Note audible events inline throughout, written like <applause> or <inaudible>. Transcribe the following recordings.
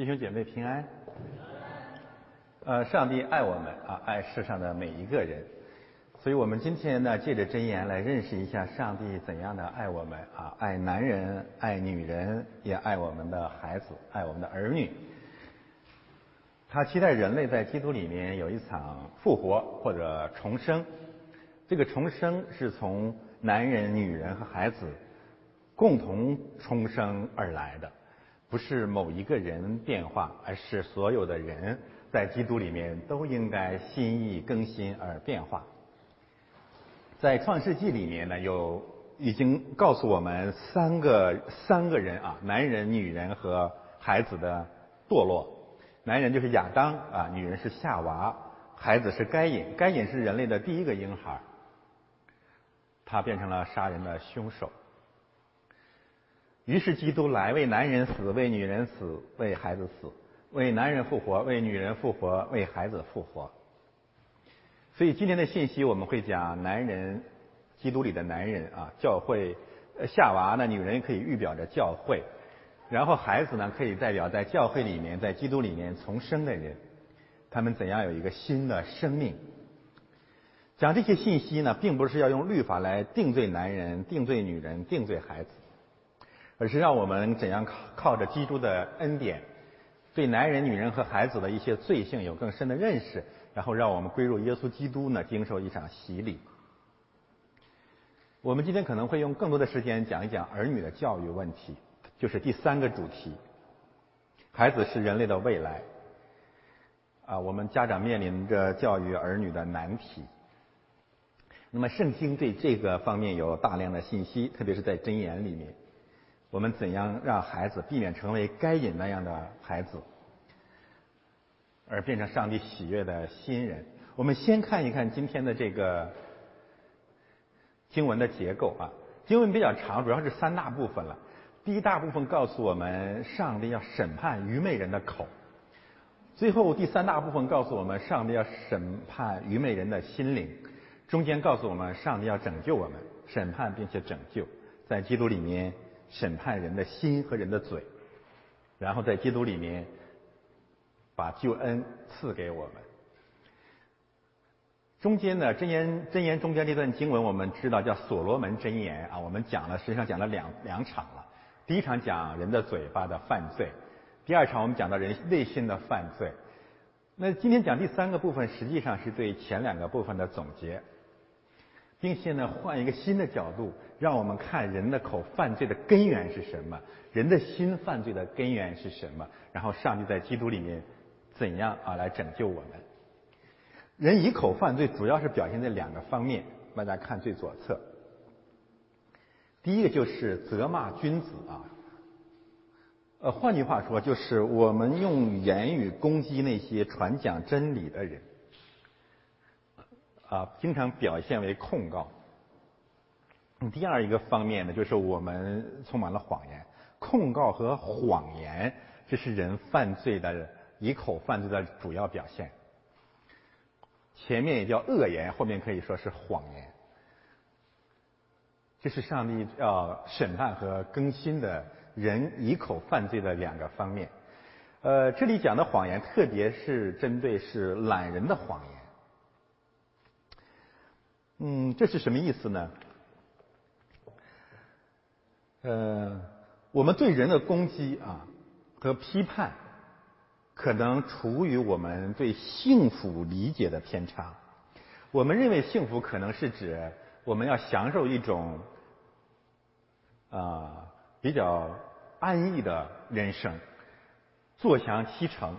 弟兄姐妹平安。呃，上帝爱我们啊，爱世上的每一个人。所以我们今天呢，借着箴言来认识一下上帝怎样的爱我们啊，爱男人，爱女人，也爱我们的孩子，爱我们的儿女。他期待人类在基督里面有一场复活或者重生。这个重生是从男人、女人和孩子共同重生而来的，不是某一个人变化，而是所有的人在基督里面都应该心意更新而变化。在创世纪里面呢，有已经告诉我们三个三个人啊，男人、女人和孩子的堕落。男人就是亚当啊，女人是夏娃，孩子是该隐。该隐是人类的第一个婴孩，他变成了杀人的凶手。于是基督来为男人死，为女人死，为孩子死，为男人复活，为女人复活，为孩子复活。所以今天的信息我们会讲男人，基督里的男人啊，教会，呃夏娃呢，女人可以预表着教会，然后孩子呢可以代表在教会里面，在基督里面重生的人，他们怎样有一个新的生命。讲这些信息呢，并不是要用律法来定罪男人、定罪女人、定罪孩子，而是让我们怎样靠靠着基督的恩典，对男人、女人和孩子的一些罪性有更深的认识。然后让我们归入耶稣基督呢，经受一场洗礼。我们今天可能会用更多的时间讲一讲儿女的教育问题，就是第三个主题。孩子是人类的未来，啊，我们家长面临着教育儿女的难题。那么圣经对这个方面有大量的信息，特别是在箴言里面，我们怎样让孩子避免成为该隐那样的孩子？而变成上帝喜悦的新人。我们先看一看今天的这个经文的结构啊。经文比较长，主要是三大部分了。第一大部分告诉我们，上帝要审判愚昧人的口。最后第三大部分告诉我们，上帝要审判愚昧人的心灵。中间告诉我们，上帝要拯救我们，审判并且拯救，在基督里面审判人的心和人的嘴，然后在基督里面。把救恩赐给我们。中间呢，真言真言中间这段经文，我们知道叫所罗门真言啊。我们讲了，实际上讲了两两场了。第一场讲人的嘴巴的犯罪，第二场我们讲到人内心的犯罪。那今天讲第三个部分，实际上是对前两个部分的总结，并且呢，换一个新的角度，让我们看人的口犯罪的根源是什么，人的心犯罪的根源是什么，然后上帝在基督里面。怎样啊来拯救我们？人以口犯罪，主要是表现在两个方面。大家看最左侧，第一个就是责骂君子啊。呃，换句话说，就是我们用言语攻击那些传讲真理的人，啊，经常表现为控告。第二一个方面呢，就是我们充满了谎言，控告和谎言，这是人犯罪的。以口犯罪的主要表现，前面也叫恶言，后面可以说是谎言。这是上帝要审判和更新的人以口犯罪的两个方面。呃，这里讲的谎言，特别是针对是懒人的谎言。嗯，这是什么意思呢？呃，我们对人的攻击啊和批判。可能出于我们对幸福理解的偏差，我们认为幸福可能是指我们要享受一种啊比较安逸的人生，坐享其成，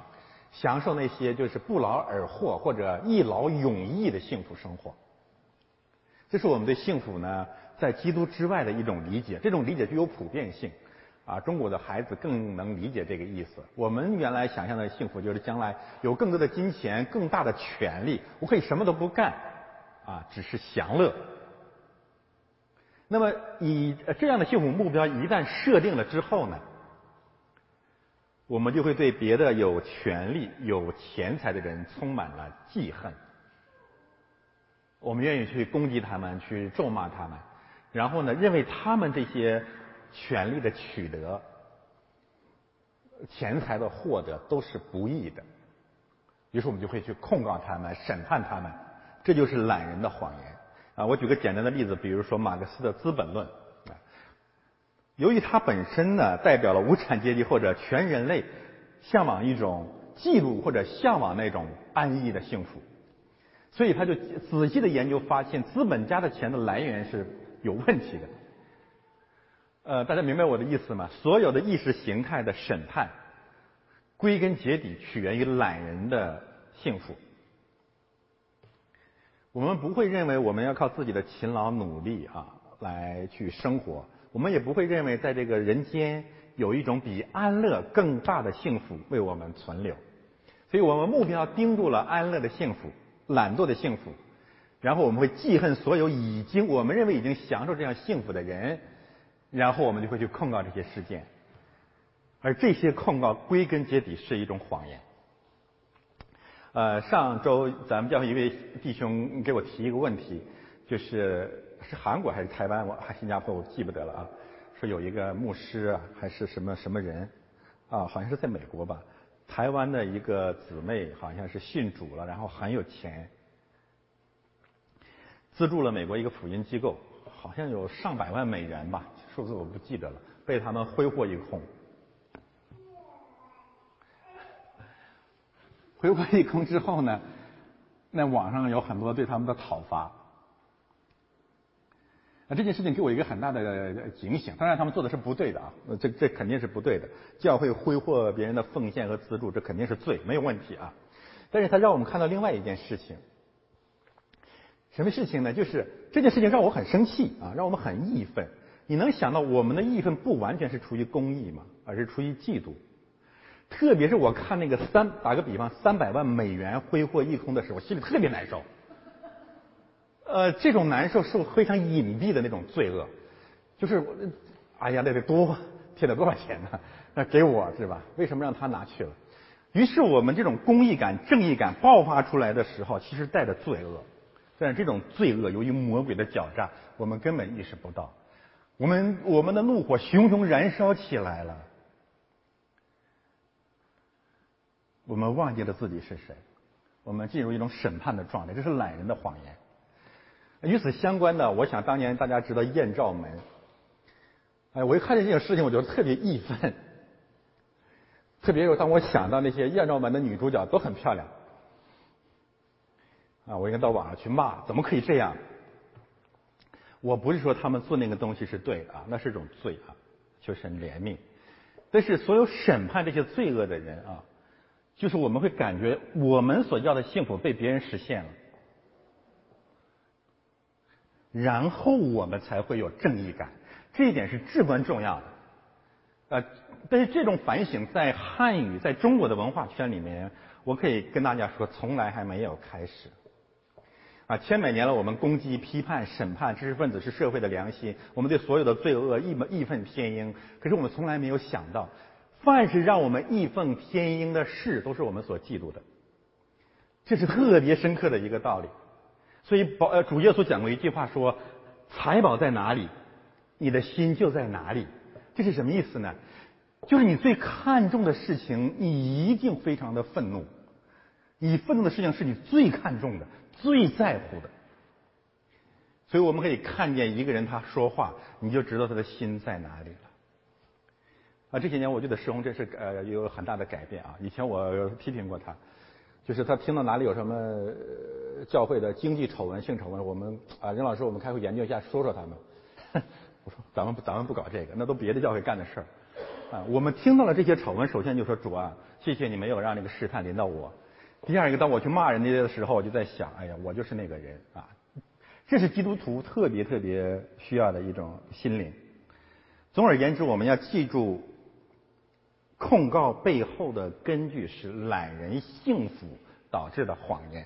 享受那些就是不劳而获或者一劳永逸的幸福生活。这是我们对幸福呢在基督之外的一种理解，这种理解具有普遍性。啊，中国的孩子更能理解这个意思。我们原来想象的幸福，就是将来有更多的金钱、更大的权利，我可以什么都不干，啊，只是享乐。那么，以这样的幸福目标一旦设定了之后呢，我们就会对别的有权利、有钱财的人充满了记恨。我们愿意去攻击他们，去咒骂他们，然后呢，认为他们这些。权力的取得，钱财的获得都是不义的，于是我们就会去控告他们、审判他们，这就是懒人的谎言啊！我举个简单的例子，比如说马克思的《资本论》啊，由于它本身呢代表了无产阶级或者全人类向往一种嫉妒或者向往那种安逸的幸福，所以他就仔细的研究发现，资本家的钱的来源是有问题的。呃，大家明白我的意思吗？所有的意识形态的审判，归根结底起源于懒人的幸福。我们不会认为我们要靠自己的勤劳努力啊来去生活，我们也不会认为在这个人间有一种比安乐更大的幸福为我们存留。所以我们目标盯住了安乐的幸福、懒惰的幸福，然后我们会记恨所有已经我们认为已经享受这样幸福的人。然后我们就会去控告这些事件，而这些控告归根结底是一种谎言。呃，上周咱们教会一位弟兄给我提一个问题，就是是韩国还是台湾，我还新加坡，我记不得了啊。说有一个牧师啊，还是什么什么人啊，好像是在美国吧，台湾的一个姊妹好像是信主了，然后很有钱，资助了美国一个福音机构，好像有上百万美元吧。数字我不记得了，被他们挥霍一空，挥霍一空之后呢，那网上有很多对他们的讨伐。那这件事情给我一个很大的警醒，当然他们做的是不对的啊，这这肯定是不对的。教会挥霍别人的奉献和资助，这肯定是罪，没有问题啊。但是他让我们看到另外一件事情，什么事情呢？就是这件事情让我很生气啊，让我们很义愤。你能想到我们的义愤不完全是出于公义吗？而是出于嫉妒。特别是我看那个三，打个比方，三百万美元挥霍一空的时候，心里特别难受。呃，这种难受是非常隐蔽的那种罪恶，就是，哎呀，那得多，贴了多少钱呢？<laughs> 那给我是吧？为什么让他拿去了？于是我们这种公益感、正义感爆发出来的时候，其实带着罪恶。但是这种罪恶由于魔鬼的狡诈，我们根本意识不到。我们我们的怒火熊熊燃烧起来了，我们忘记了自己是谁，我们进入一种审判的状态，这是懒人的谎言。与此相关的，我想当年大家知道艳照门，哎，我一看见这个事情，我就特别义愤。特别是当我想到那些艳照门的女主角都很漂亮，啊，我应该到网上去骂，怎么可以这样？我不是说他们做那个东西是对的啊，那是种罪啊，就是怜悯。但是所有审判这些罪恶的人啊，就是我们会感觉我们所要的幸福被别人实现了，然后我们才会有正义感，这一点是至关重要的。呃，但是这种反省在汉语在中国的文化圈里面，我可以跟大家说，从来还没有开始。啊，千百年了，我们攻击、批判、审判知识分子是社会的良心，我们对所有的罪恶义义愤填膺。可是我们从来没有想到，凡是让我们义愤填膺的事，都是我们所嫉妒的。这是特别深刻的一个道理。所以宝呃主耶稣讲过一句话说：“财宝在哪里，你的心就在哪里。”这是什么意思呢？就是你最看重的事情，你一定非常的愤怒。你愤怒的事情是你最看重的。最在乎的，所以我们可以看见一个人他说话，你就知道他的心在哪里了。啊，这些年我觉得石红真是呃有很大的改变啊。以前我批评过他，就是他听到哪里有什么教会的经济丑闻、性丑闻，我们啊任老师我们开会研究一下，说说他们。<laughs> 我说咱们不咱们不搞这个，那都别的教会干的事儿。啊，我们听到了这些丑闻，首先就说主啊，谢谢你没有让这个试探临到我。第二个，当我去骂人家的时候，我就在想，哎呀，我就是那个人啊！这是基督徒特别特别需要的一种心灵。总而言之，我们要记住，控告背后的根据是懒人幸福导致的谎言。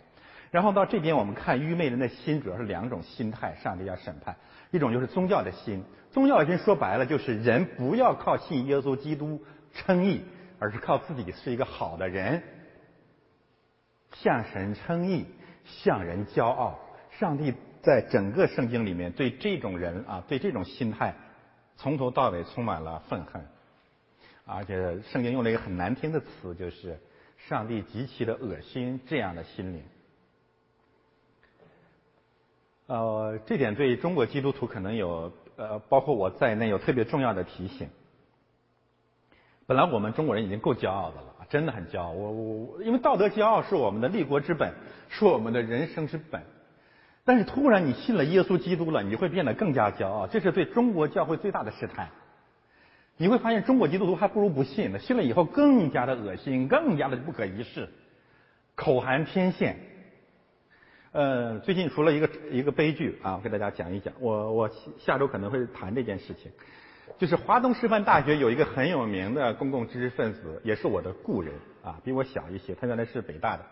然后到这边，我们看愚昧人的心，主要是两种心态，上帝要审判。一种就是宗教的心，宗教的心说白了就是人不要靠信耶稣基督称义，而是靠自己是一个好的人。向神称义，向人骄傲。上帝在整个圣经里面对这种人啊，对这种心态，从头到尾充满了愤恨。而且圣经用了一个很难听的词，就是上帝极其的恶心这样的心灵。呃，这点对中国基督徒可能有呃，包括我在内有特别重要的提醒。本来我们中国人已经够骄傲的了，真的很骄傲。我我因为道德骄傲是我们的立国之本，是我们的人生之本。但是突然你信了耶稣基督了，你会变得更加骄傲，这是对中国教会最大的试探。你会发现中国基督徒还不如不信呢，信了以后更加的恶心，更加的不可一世，口含天线。呃，最近出了一个一个悲剧啊，我给大家讲一讲。我我下周可能会谈这件事情。就是华东师范大学有一个很有名的公共知识分子，也是我的故人啊，比我小一些。他原来是北大的，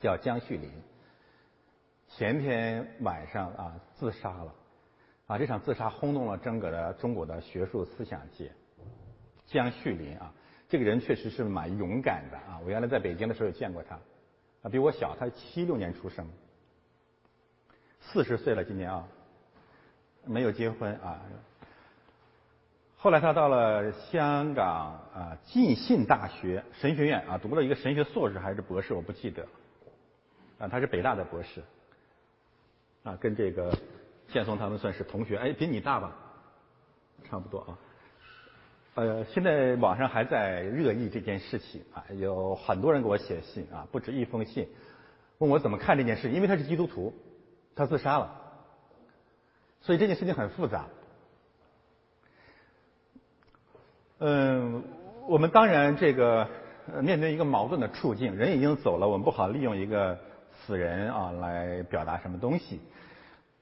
叫江旭林。前天晚上啊，自杀了啊！这场自杀轰动了整个的中国的学术思想界。江旭林啊，这个人确实是蛮勇敢的啊！我原来在北京的时候见过他啊，比我小，他七六年出生，四十岁了今年啊，没有结婚啊。后来他到了香港啊浸信大学神学院啊读了一个神学硕士还是博士我不记得啊他是北大的博士啊跟这个建松他们算是同学哎比你大吧差不多啊呃现在网上还在热议这件事情啊有很多人给我写信啊不止一封信问我怎么看这件事因为他是基督徒他自杀了所以这件事情很复杂。嗯，我们当然这个面对一个矛盾的处境，人已经走了，我们不好利用一个死人啊来表达什么东西。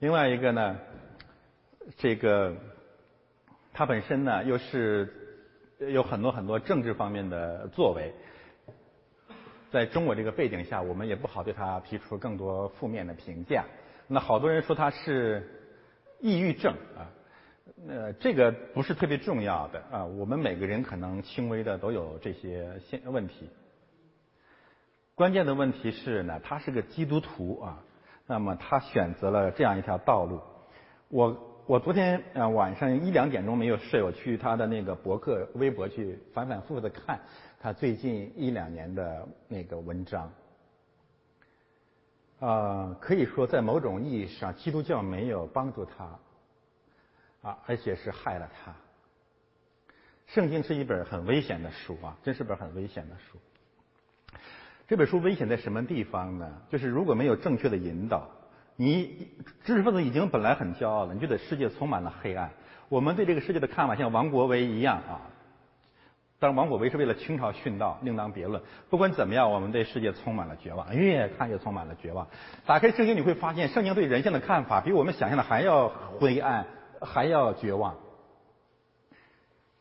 另外一个呢，这个他本身呢又是有很多很多政治方面的作为，在中国这个背景下，我们也不好对他提出更多负面的评价。那好多人说他是抑郁症啊。呃，这个不是特别重要的啊。我们每个人可能轻微的都有这些现问题。关键的问题是呢，他是个基督徒啊，那么他选择了这样一条道路。我我昨天呃晚上一两点钟没有睡，我去他的那个博客微博去反反复复的看他最近一两年的那个文章。啊，可以说在某种意义上，基督教没有帮助他。啊，而且是害了他。圣经是一本很危险的书啊，真是本很危险的书。这本书危险在什么地方呢？就是如果没有正确的引导，你知识分子已经本来很骄傲了，你觉得世界充满了黑暗。我们对这个世界的看法像王国维一样啊，当然王国维是为了清朝殉道，另当别论。不管怎么样，我们对世界充满了绝望，越看越充满了绝望。打开圣经你会发现，圣经对人性的看法比我们想象的还要灰暗。还要绝望，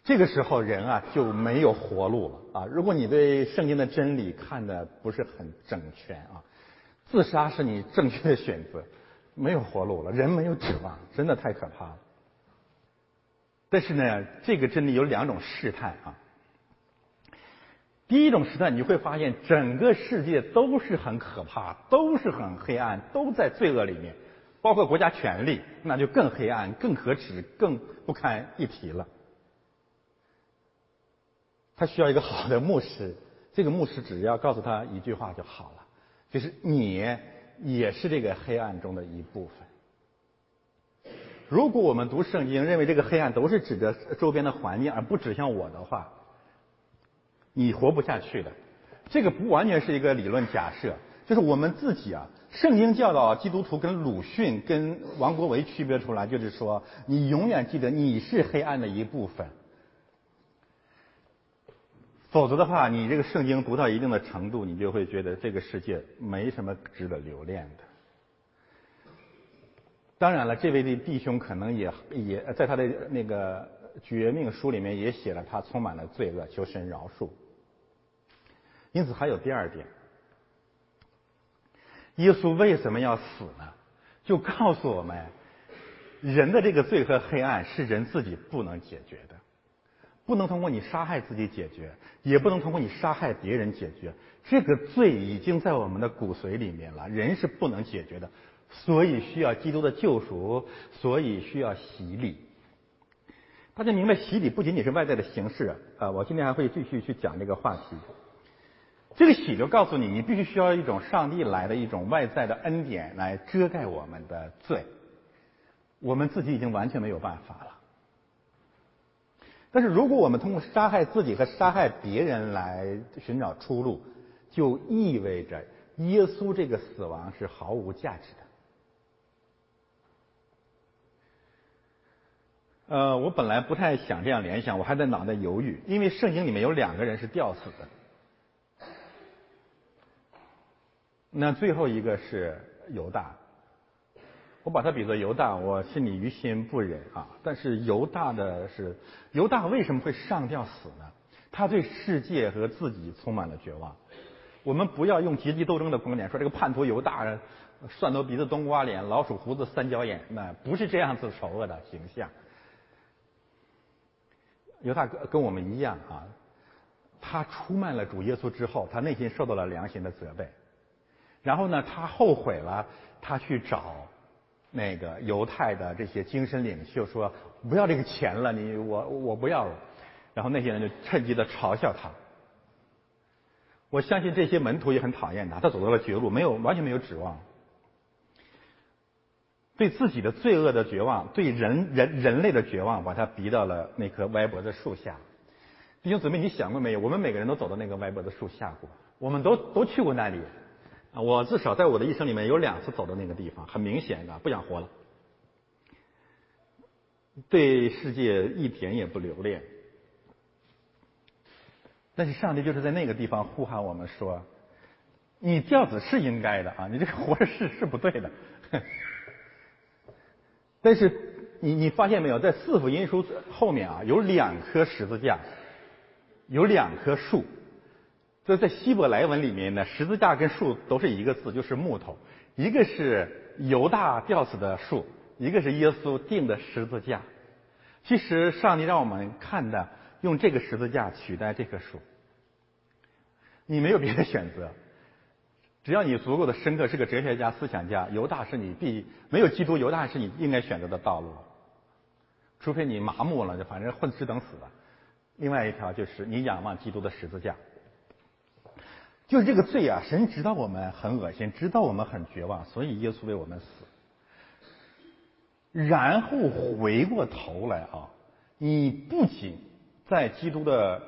这个时候人啊就没有活路了啊！如果你对圣经的真理看的不是很整全啊，自杀是你正确的选择，没有活路了，人没有指望，真的太可怕了。但是呢，这个真理有两种试探啊。第一种试探，你会发现整个世界都是很可怕，都是很黑暗，都在罪恶里面。包括国家权力，那就更黑暗、更可耻、更不堪一提了。他需要一个好的牧师，<laughs> 这个牧师只要告诉他一句话就好了，就是你也是这个黑暗中的一部分。如果我们读圣经，认为这个黑暗都是指着周边的环境，而不指向我的话，你活不下去的。这个不完全是一个理论假设，就是我们自己啊。圣经教导基督徒跟鲁迅、跟王国维区别出来，就是说，你永远记得你是黑暗的一部分，否则的话，你这个圣经读到一定的程度，你就会觉得这个世界没什么值得留恋的。当然了，这位的弟兄可能也也在他的那个绝命书里面也写了，他充满了罪恶，求神饶恕。因此，还有第二点。耶稣为什么要死呢？就告诉我们，人的这个罪和黑暗是人自己不能解决的，不能通过你杀害自己解决，也不能通过你杀害别人解决。这个罪已经在我们的骨髓里面了，人是不能解决的，所以需要基督的救赎，所以需要洗礼。大家明白，洗礼不仅仅是外在的形式啊！我今天还会继续去讲这个话题。这个洗就告诉你，你必须需要一种上帝来的一种外在的恩典来遮盖我们的罪，我们自己已经完全没有办法了。但是如果我们通过杀害自己和杀害别人来寻找出路，就意味着耶稣这个死亡是毫无价值的。呃，我本来不太想这样联想，我还在脑袋犹豫，因为圣经里面有两个人是吊死的，那最后一个是犹大，我把他比作犹大，我心里于心不忍啊。但是犹大的是犹大为什么会上吊死呢？他对世界和自己充满了绝望。我们不要用阶级斗争的观点说这个叛徒犹大，蒜头鼻子冬瓜脸，老鼠胡子三角眼，那不是这样子丑恶的形象。犹大跟跟我们一样啊，他出卖了主耶稣之后，他内心受到了良心的责备，然后呢，他后悔了，他去找那个犹太的这些精神领袖说：“不要这个钱了，你我我不要了。”然后那些人就趁机的嘲笑他。我相信这些门徒也很讨厌他，他走到了绝路，没有完全没有指望。对自己的罪恶的绝望，对人人人类的绝望，把他逼到了那棵歪脖子树下。弟兄姊妹，你想过没有？我们每个人都走到那个歪脖子树下过，我们都都去过那里。我至少在我的一生里面有两次走到那个地方，很明显的不想活了，对世界一点也不留恋。但是上帝就是在那个地方呼喊我们说：“你吊子是应该的啊，你这个活着是是不对的。”但是你你发现没有，在四福音书后面啊，有两棵十字架，有两棵树。所以在希伯来文里面呢，十字架跟树都是一个字，就是木头。一个是犹大吊死的树，一个是耶稣钉的十字架。其实上帝让我们看的，用这个十字架取代这棵树，你没有别的选择。只要你足够的深刻，是个哲学家、思想家，犹大是你必没有基督，犹大是你应该选择的道路。除非你麻木了，就反正混吃等死了。另外一条就是你仰望基督的十字架。就是这个罪啊，神知道我们很恶心，知道我们很绝望，所以耶稣为我们死。然后回过头来啊，你不仅在基督的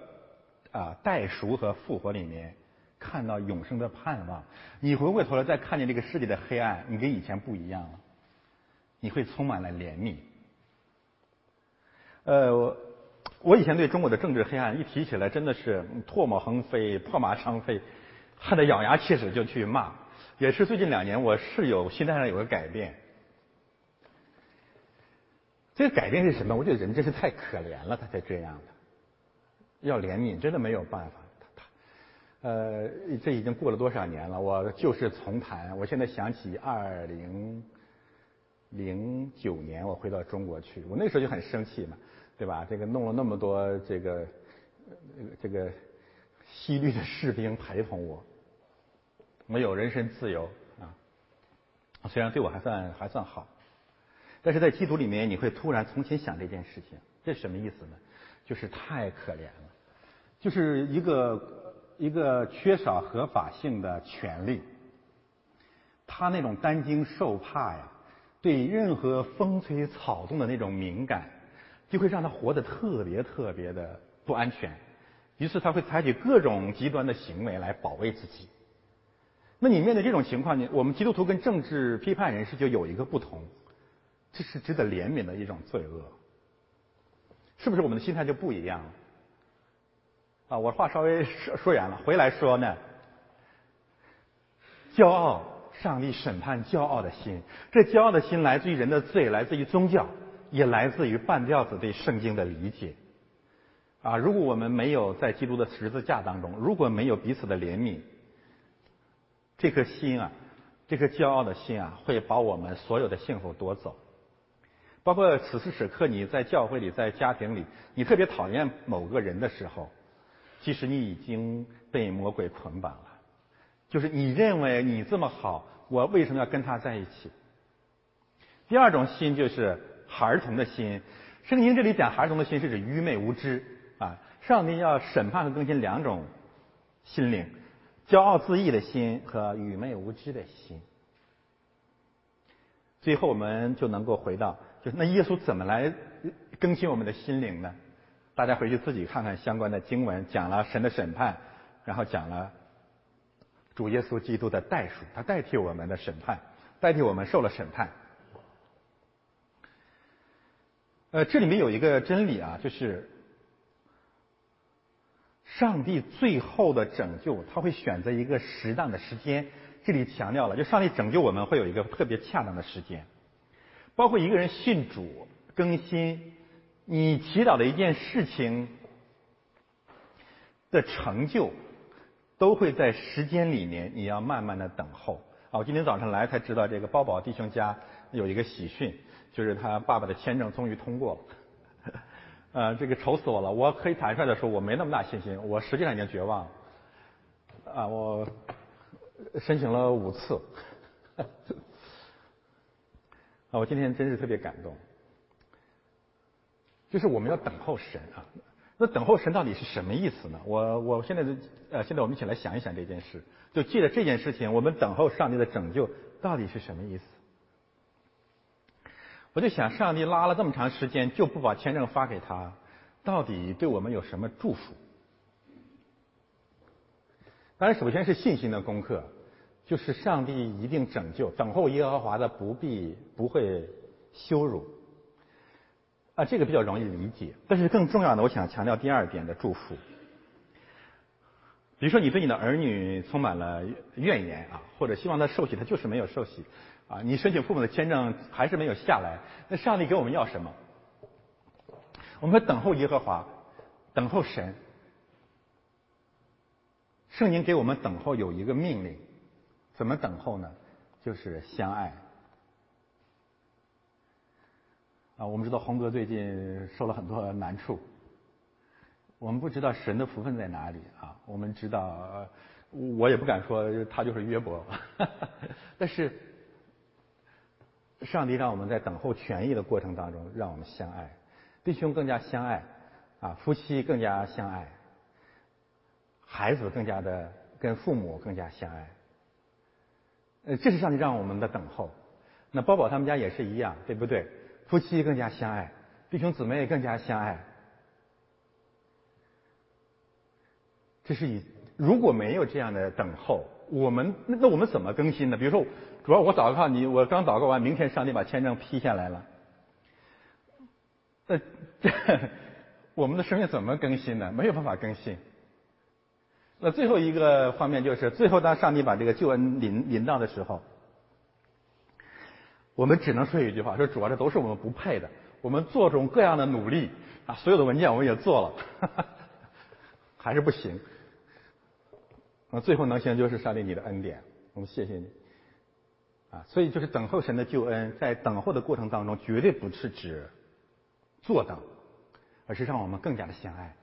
啊代赎和复活里面。看到永生的盼望，你回过头来再看见这个世界的黑暗，你跟以前不一样了，你会充满了怜悯。呃，我以前对中国的政治黑暗一提起来，真的是唾沫横飞、破马伤飞，恨得咬牙切齿就去骂。也是最近两年，我是有心态上有个改变。这个改变是什么？我觉得人真是太可怜了，他才这样的。要怜悯，真的没有办法。他他呃，这已经过了多少年了？我旧事重谈。我现在想起二零零九年，我回到中国去，我那时候就很生气嘛，对吧？这个弄了那么多这个这个西律的士兵陪同我，没有人身自由啊。虽然对我还算还算好，但是在基督里面，你会突然重新想这件事情，这什么意思呢？就是太可怜了，就是一个。一个缺少合法性的权利，他那种担惊受怕呀，对任何风吹草动的那种敏感，就会让他活得特别特别的不安全。于是他会采取各种极端的行为来保卫自己。那你面对这种情况，你我们基督徒跟政治批判人士就有一个不同，这是值得怜悯的一种罪恶，是不是？我们的心态就不一样了。啊，我话稍微说说远了，回来说呢。骄傲，上帝审判骄傲的心。这骄傲的心来自于人的罪，来自于宗教，也来自于半吊子对圣经的理解。啊，如果我们没有在基督的十字架当中，如果没有彼此的怜悯，这颗心啊，这颗骄傲的心啊，会把我们所有的幸福夺走。包括此时此刻你在教会里，在家庭里，你特别讨厌某个人的时候。其实你已经被魔鬼捆绑了，就是你认为你这么好，我为什么要跟他在一起？第二种心就是孩童的心，圣经这里讲孩童的心是指愚昧无知啊。上帝要审判和更新两种心灵：骄傲自义的心和愚昧无知的心。最后我们就能够回到，就那耶稣怎么来更新我们的心灵呢？大家回去自己看看相关的经文，讲了神的审判，然后讲了主耶稣基督的代赎，他代替我们的审判，代替我们受了审判。呃，这里面有一个真理啊，就是上帝最后的拯救，他会选择一个适当的时间。这里强调了，就上帝拯救我们会有一个特别恰当的时间，包括一个人信主、更新，你祈祷的一件事情的成就，都会在时间里面，你要慢慢的等候。啊，我今天早上来才知道，这个包宝弟兄家有一个喜讯。就是他爸爸的签证终于通过了，呃，这个愁死我了。我可以坦率的说，我没那么大信心，我实际上已经绝望了。啊，我申请了五次，<laughs> 啊，我今天真是特别感动。就是我们要等候神啊，那等候神到底是什么意思呢？我我现在呃，现在我们一起来想一想这件事，就借着这件事情，我们等候上帝的拯救到底是什么意思？我就想，上帝拉了这么长时间就不把签证发给他，到底对我们有什么祝福？当然，首先是信心的功课，就是上帝一定拯救，等候耶和华的不必不会羞辱。啊，这个比较容易理解。但是更重要的，我想强调第二点的祝福。比如说，你对你的儿女充满了怨言啊，或者希望他受洗，他就是没有受洗。啊，你申请父母的签证还是没有下来，那上帝给我们要什么？我们等候耶和华，等候神。圣经给我们等候有一个命令，怎么等候呢？就是相爱。啊，我们知道洪哥最近受了很多难处，我们不知道神的福分在哪里啊。我们知道，我也不敢说他就是约伯，<laughs> 但是。上帝让我们在等候权益的过程当中，让我们相爱，弟兄更加相爱，啊，夫妻更加相爱，孩子更加的跟父母更加相爱。呃，这是上帝让我们的等候。那包宝他们家也是一样，对不对？夫妻更加相爱，弟兄姊妹更加相爱。这是以如果没有这样的等候，我们那那我们怎么更新呢？比如说。主要我祷告你，我刚祷告完，明天上帝把签证批下来了。呃，这 <laughs> 我们的生命怎么更新呢？没有办法更新。那最后一个方面就是，最后当上帝把这个救恩临临到的时候，我们只能说一句话：说主要这都是我们不配的。我们做种各样的努力啊，所有的文件我们也做了，<laughs> 还是不行。那最后能行就是上帝你的恩典，我们谢谢你。啊，所以就是等候神的救恩，在等候的过程当中，绝对不是指坐等，而是让我们更加的相爱。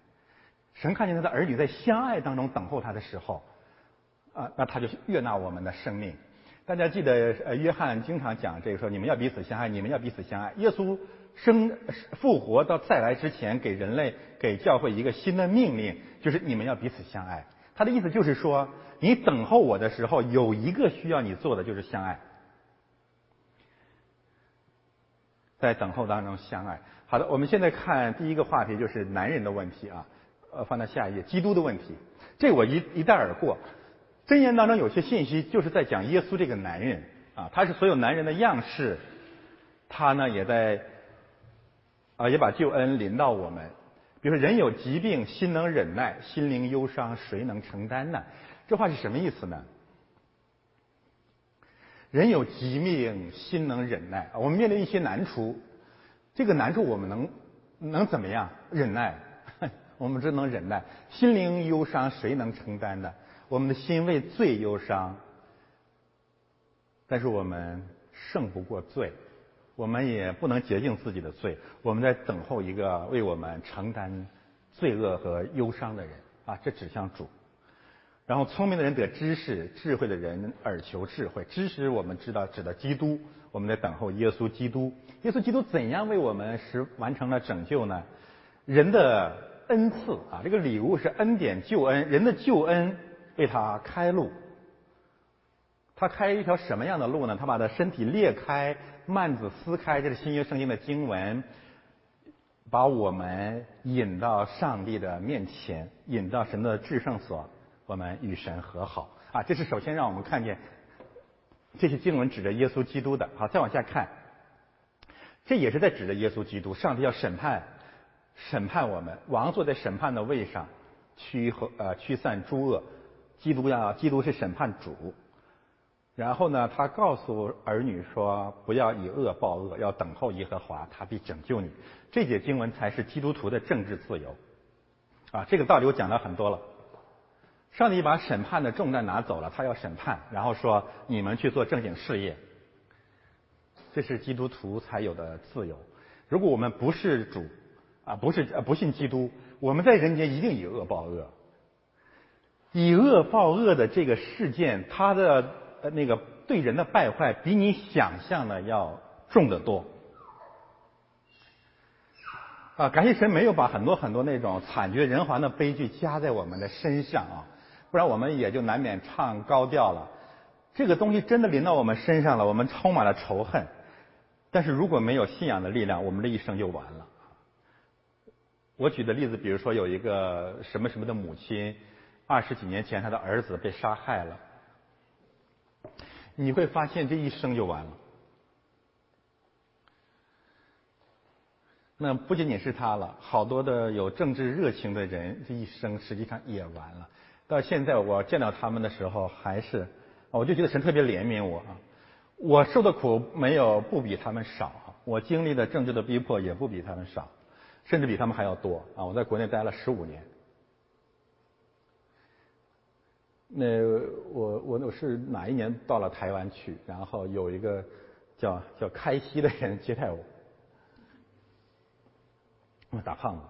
神看见他的儿女在相爱当中等候他的时候，啊，那他就悦纳我们的生命。大家记得，呃，约翰经常讲这个说，你们要彼此相爱，你们要彼此相爱。耶稣生复活到再来之前，给人类给教会一个新的命令，就是你们要彼此相爱。他的意思就是说，你等候我的时候，有一个需要你做的，就是相爱。在等候当中相爱。好的，我们现在看第一个话题，就是男人的问题啊。呃，放到下一页，基督的问题。这我一一带而过。箴言当中有些信息就是在讲耶稣这个男人啊，他是所有男人的样式。他呢也在啊，也把救恩临到我们。比如说，人有疾病，心能忍耐，心灵忧伤，谁能承担呢？这话是什么意思呢？人有疾病，心能忍耐。我们面对一些难处，这个难处我们能能怎么样忍耐？<laughs> 我们只能忍耐。心灵忧伤，谁能承担呢？我们的心为罪忧伤，但是我们胜不过罪，我们也不能洁净自己的罪。我们在等候一个为我们承担罪恶和忧伤的人啊！这指向主。然后聪明的人得知识，智慧的人而求智慧。知识我们知道指的基督，我们在等候耶稣基督。耶稣基督怎样为我们实完成了拯救呢？人的恩赐啊，这个礼物是恩典救恩，人的救恩为他开路。他开一条什么样的路呢？他把他身体裂开，幔子撕开，这是新约圣经的经文，把我们引到上帝的面前，引到神的至圣所，我们与神和好啊！这是首先让我们看见这些经文指着耶稣基督的。好，再往下看，这也是在指着耶稣基督，上帝要审判，审判我们，王坐在审判的位上，驱和呃驱散诸恶，基督要基督是审判主。然后呢，他告诉儿女说：“不要以恶报恶，要等候耶和华，他必拯救你。”这节经文才是基督徒的政治自由。啊，这个道理我讲了很多了。上帝把审判的重担拿走了，他要审判，然后说：“你们去做正经事业。”这是基督徒才有的自由。如果我们不是主，啊，不是不信基督，我们在人间一定以恶报恶。以恶报恶的这个事件，它的。那个对人的败坏比你想象的要重得多啊！感谢神没有把很多很多那种惨绝人寰的悲剧加在我们的身上啊，不然我们也就难免唱高调了。这个东西真的临到我们身上了，我们充满了仇恨。但是如果没有信仰的力量，我们这一生就完了。我举的例子，比如说有一个什么什么的母亲，二十几年前他的儿子被杀害了。你会发现这一生就完了。那不仅仅是他了，好多的有政治热情的人，这一生实际上也完了。到现在我见到他们的时候，还是我就觉得神特别怜悯我啊！我受的苦没有不比他们少，我经历的政治的逼迫也不比他们少，甚至比他们还要多啊！我在国内待了十五年。那我我我是哪一年到了台湾去，然后有一个叫叫开西的人接待我，我大胖子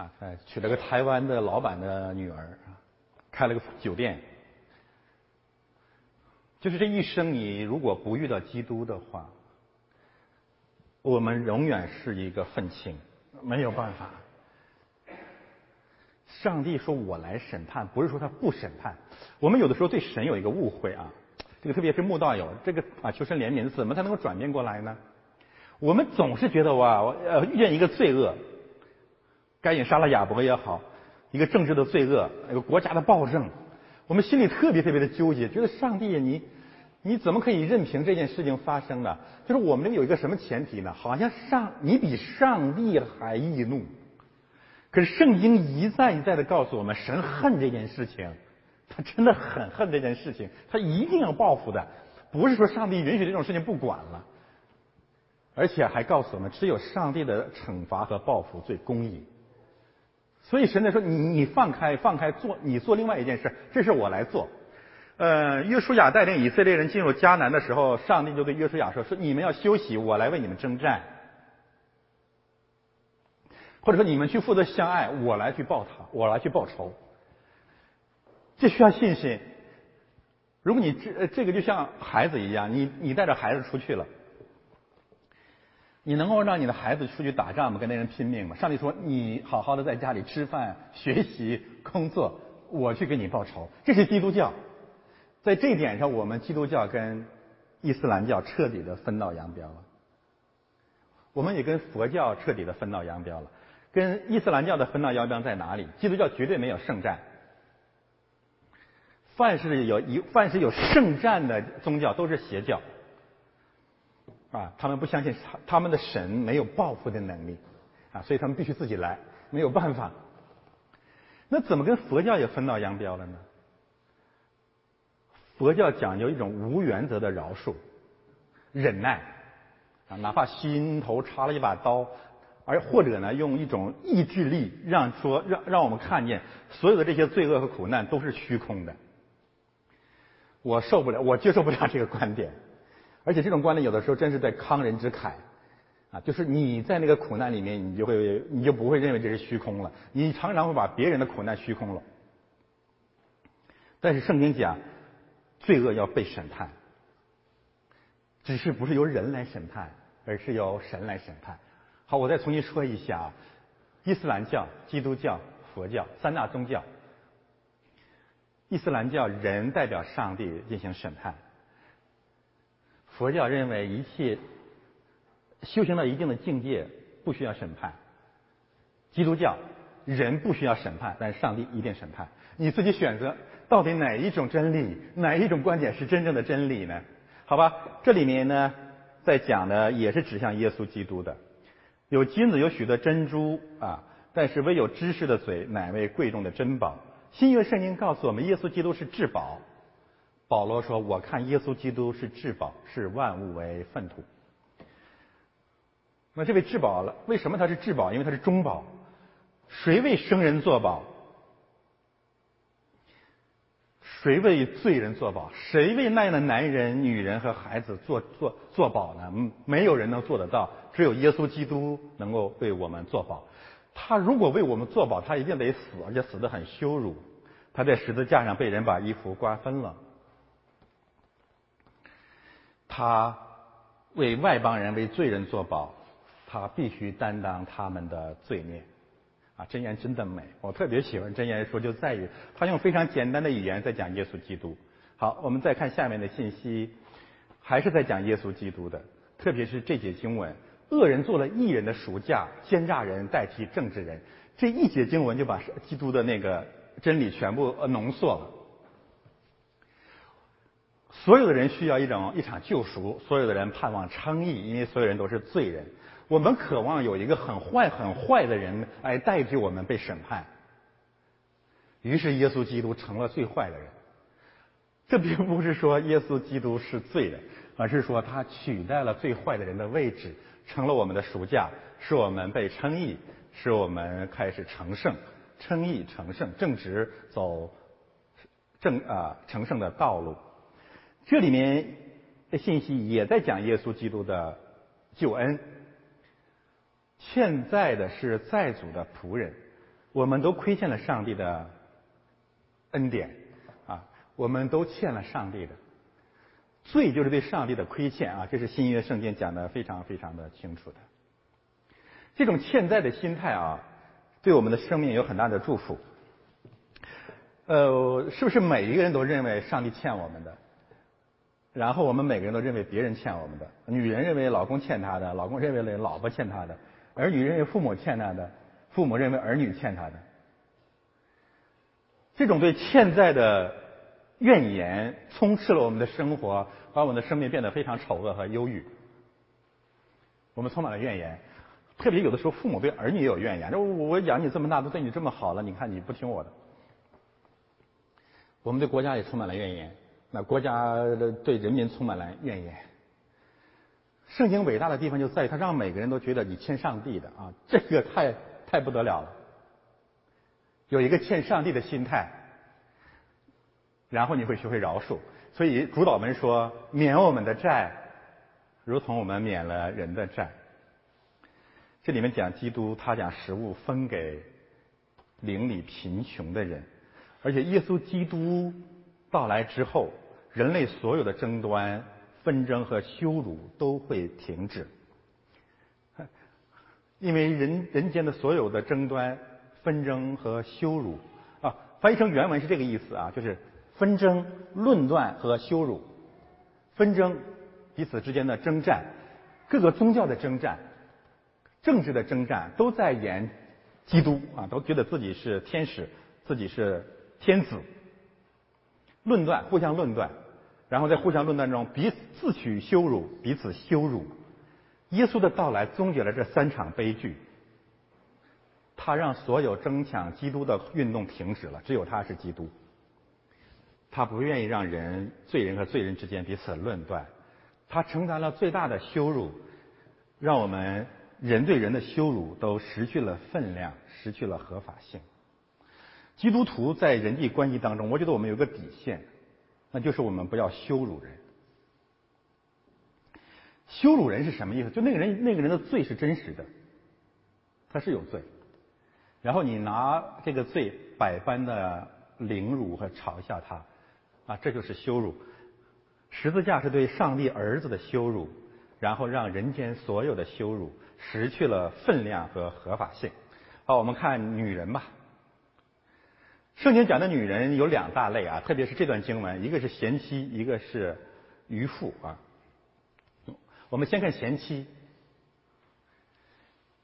啊，娶了个台湾的老板的女儿，开了个酒店。就是这一生，你如果不遇到基督的话，我们永远是一个愤青，没有办法。上帝说：“我来审判，不是说他不审判。我们有的时候对神有一个误会啊，这个特别是慕道友，这个啊求神怜悯，怎么才能够转变过来呢？我们总是觉得哇，我呃，遇见一个罪恶，该隐杀了亚伯也好，一个政治的罪恶，一个国家的暴政，我们心里特别特别的纠结，觉得上帝你你怎么可以任凭这件事情发生呢？就是我们这有一个什么前提呢？好像上你比上帝还易怒。”可是圣经一再一再的告诉我们，神恨这件事情，他真的很恨这件事情，他一定要报复的，不是说上帝允许这种事情不管了，而且还告诉我们，只有上帝的惩罚和报复最公义。所以神在说，你你放开放开做，你做另外一件事，这事我来做。呃，约书亚带领以色列人进入迦南的时候，上帝就对约书亚说：说你们要休息，我来为你们征战。或者说你们去负责相爱，我来去报他，我来去报仇。这需要信心。如果你这这个就像孩子一样，你你带着孩子出去了，你能够让你的孩子出去打仗吗？跟那人拼命吗？上帝说你好好的在家里吃饭、学习、工作，我去给你报仇。这是基督教，在这一点上，我们基督教跟伊斯兰教彻底的分道扬镳了。我们也跟佛教彻底的分道扬镳了。跟伊斯兰教的分道扬镳在哪里？基督教绝对没有圣战。凡是有一凡是有圣战的宗教都是邪教，啊，他们不相信他他们的神没有报复的能力，啊，所以他们必须自己来，没有办法。那怎么跟佛教也分道扬镳了呢？佛教讲究一种无原则的饶恕、忍耐，啊，哪怕心头插了一把刀。而或者呢，用一种意志力让说让让我们看见所有的这些罪恶和苦难都是虚空的。我受不了，我接受不了这个观点。而且这种观点有的时候真是在慷人之慨啊，就是你在那个苦难里面，你就会你就不会认为这是虚空了。你常常会把别人的苦难虚空了。但是圣经讲，罪恶要被审判，只是不是由人来审判，而是由神来审判。好，我再重新说一下啊，伊斯兰教、基督教、佛教三大宗教。伊斯兰教人代表上帝进行审判，佛教认为一切修行到一定的境界不需要审判，基督教人不需要审判，但是上帝一定审判。你自己选择到底哪一种真理，哪一种观点是真正的真理呢？好吧，这里面呢在讲的也是指向耶稣基督的，有金子有许多珍珠啊，但是唯有知识的嘴乃为贵重的珍宝。新约圣经告诉我们，耶稣基督是至宝。保罗说：“我看耶稣基督是至宝，视万物为粪土。”那这位至宝了，为什么他是至宝？因为他是中宝。谁为生人作宝？谁为罪人作保？谁为那样的男人、女人和孩子做做做保呢？没有人能做得到，只有耶稣基督能够为我们做保。他如果为我们作保，他一定得死，而且死得很羞辱。他在十字架上被人把衣服瓜分了。他为外邦人、为罪人作保，他必须担当他们的罪孽。啊，真言真的美，我特别喜欢真言说，就在于他用非常简单的语言在讲耶稣基督。好，我们再看下面的信息，还是在讲耶稣基督的，特别是这节经文。恶人做了义人的赎价，奸诈人代替正直人。这一节经文就把基督的那个真理全部浓缩了。所有的人需要一种一场救赎，所有的人盼望称义，因为所有人都是罪人。我们渴望有一个很坏很坏的人来代替我们被审判。于是耶稣基督成了最坏的人。这并不是说耶稣基督是罪人，而是说他取代了最坏的人的位置。成了我们的暑假，使我们被称义，使我们开始成圣，称义成圣，正直走正啊成圣的道路。这里面的信息也在讲耶稣基督的救恩。欠债的是债主的仆人，我们都亏欠了上帝的恩典啊，我们都欠了上帝的。罪就是对上帝的亏欠啊，这是新约圣经讲的非常非常的清楚的。这种欠债的心态啊，对我们的生命有很大的祝福。呃，是不是每一个人都认为上帝欠我们的？然后我们每个人都认为别人欠我们的。女人认为老公欠她的，老公认为老婆欠他的，儿女认为父母欠他的，父母认为儿女欠他的。这种对欠债的。怨言充斥了我们的生活，把我们的生命变得非常丑恶和忧郁。我们充满了怨言，特别有的时候父母对儿女也有怨言。说我养你这么大，都对你这么好了，你看你不听我的。我们对国家也充满了怨言，那国家对人民充满了怨言。圣经伟大的地方就在于，它让每个人都觉得你欠上帝的啊，<laughs> 这个太太不得了了。有一个欠上帝的心态。然后你会学会饶恕，所以主导文说免我们的债，如同我们免了人的债。这里面讲基督，他讲食物分给邻里贫穷的人，而且耶稣基督到来之后，人类所有的争端、纷争和羞辱都会停止，<laughs> 因为人人间的所有的争端、纷争和羞辱啊，翻译成原文是这个意思啊，就是。纷争、论断和羞辱，纷争，彼此之间的征战，各个宗教的征战，政治的征战，都在演基督啊，都觉得自己是天使，自己是天子。论断，互相论断，然后在互相论断中，彼此自取羞辱，彼此羞辱。耶稣的到来终结了这三场悲剧，他让所有争抢基督的运动停止了，只有他是基督。他不愿意让人罪人和罪人之间彼此论断，他承担了最大的羞辱，让我们人对人的羞辱都失去了分量，失去了合法性。基督徒在人际关系当中，我觉得我们有个底线，那就是我们不要羞辱人。羞辱人是什么意思？就那个人那个人的罪是真实的，他是有罪，然后你拿这个罪百般的凌辱和嘲笑他，啊，这就是羞辱。十字架是对上帝儿子的羞辱，然后让人间所有的羞辱失去了分量和合法性。好，我们看女人吧。圣经讲的女人有两大类啊，特别是这段经文，一个是贤妻，一个是渔妇啊。我们先看贤妻，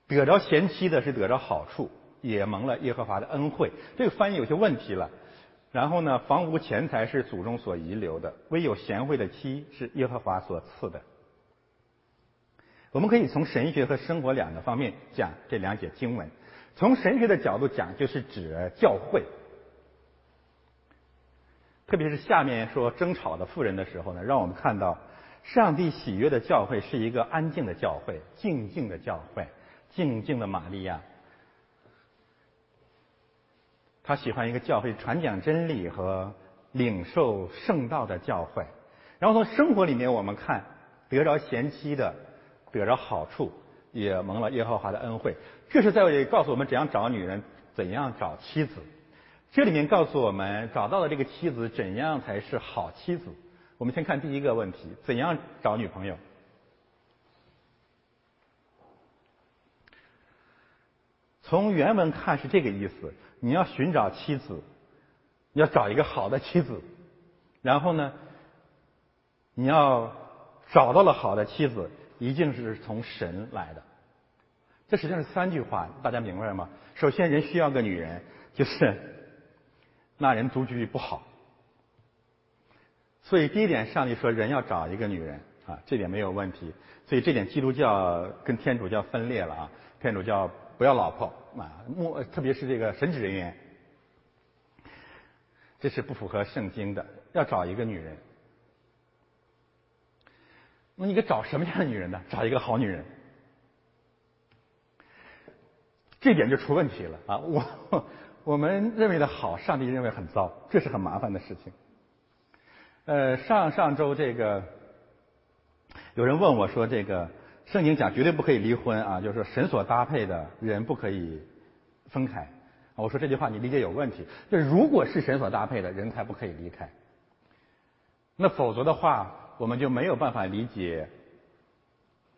得着贤妻的是得着好处，也蒙了耶和华的恩惠。这个翻译有些问题了。然后呢，房屋钱财是祖宗所遗留的，唯有贤惠的妻是耶和华所赐的。我们可以从神学和生活两个方面讲这两节经文。从神学的角度讲，就是指教会。特别是下面说争吵的妇人的时候呢，让我们看到上帝喜悦的教会是一个安静的教会，静静的教会，静静的玛利亚。他喜欢一个教会传讲真理和领受圣道的教会。然后从生活里面我们看，得着贤妻的，得着好处，也蒙了耶和华的恩惠。这是在告诉我们怎样找女人，怎样找妻子。这里面告诉我们，找到了这个妻子，怎样才是好妻子？我们先看第一个问题：怎样找女朋友？从原文看是这个意思：你要寻找妻子，要找一个好的妻子，然后呢，你要找到了好的妻子，一定是从神来的。这实际上是三句话，大家明白吗？首先，人需要个女人，就是。那人独居不好，所以第一点，上帝说人要找一个女人啊，这点没有问题。所以这点基督教跟天主教分裂了啊，天主教不要老婆啊，莫特别是这个神职人员，这是不符合圣经的，要找一个女人。那你该找什么样的女人呢？找一个好女人，这点就出问题了啊！我。我们认为的好，上帝认为很糟，这是很麻烦的事情。呃，上上周这个有人问我说：“这个圣经讲绝对不可以离婚啊，就是说神所搭配的人不可以分开。”我说这句话你理解有问题。就如果是神所搭配的人才不可以离开，那否则的话，我们就没有办法理解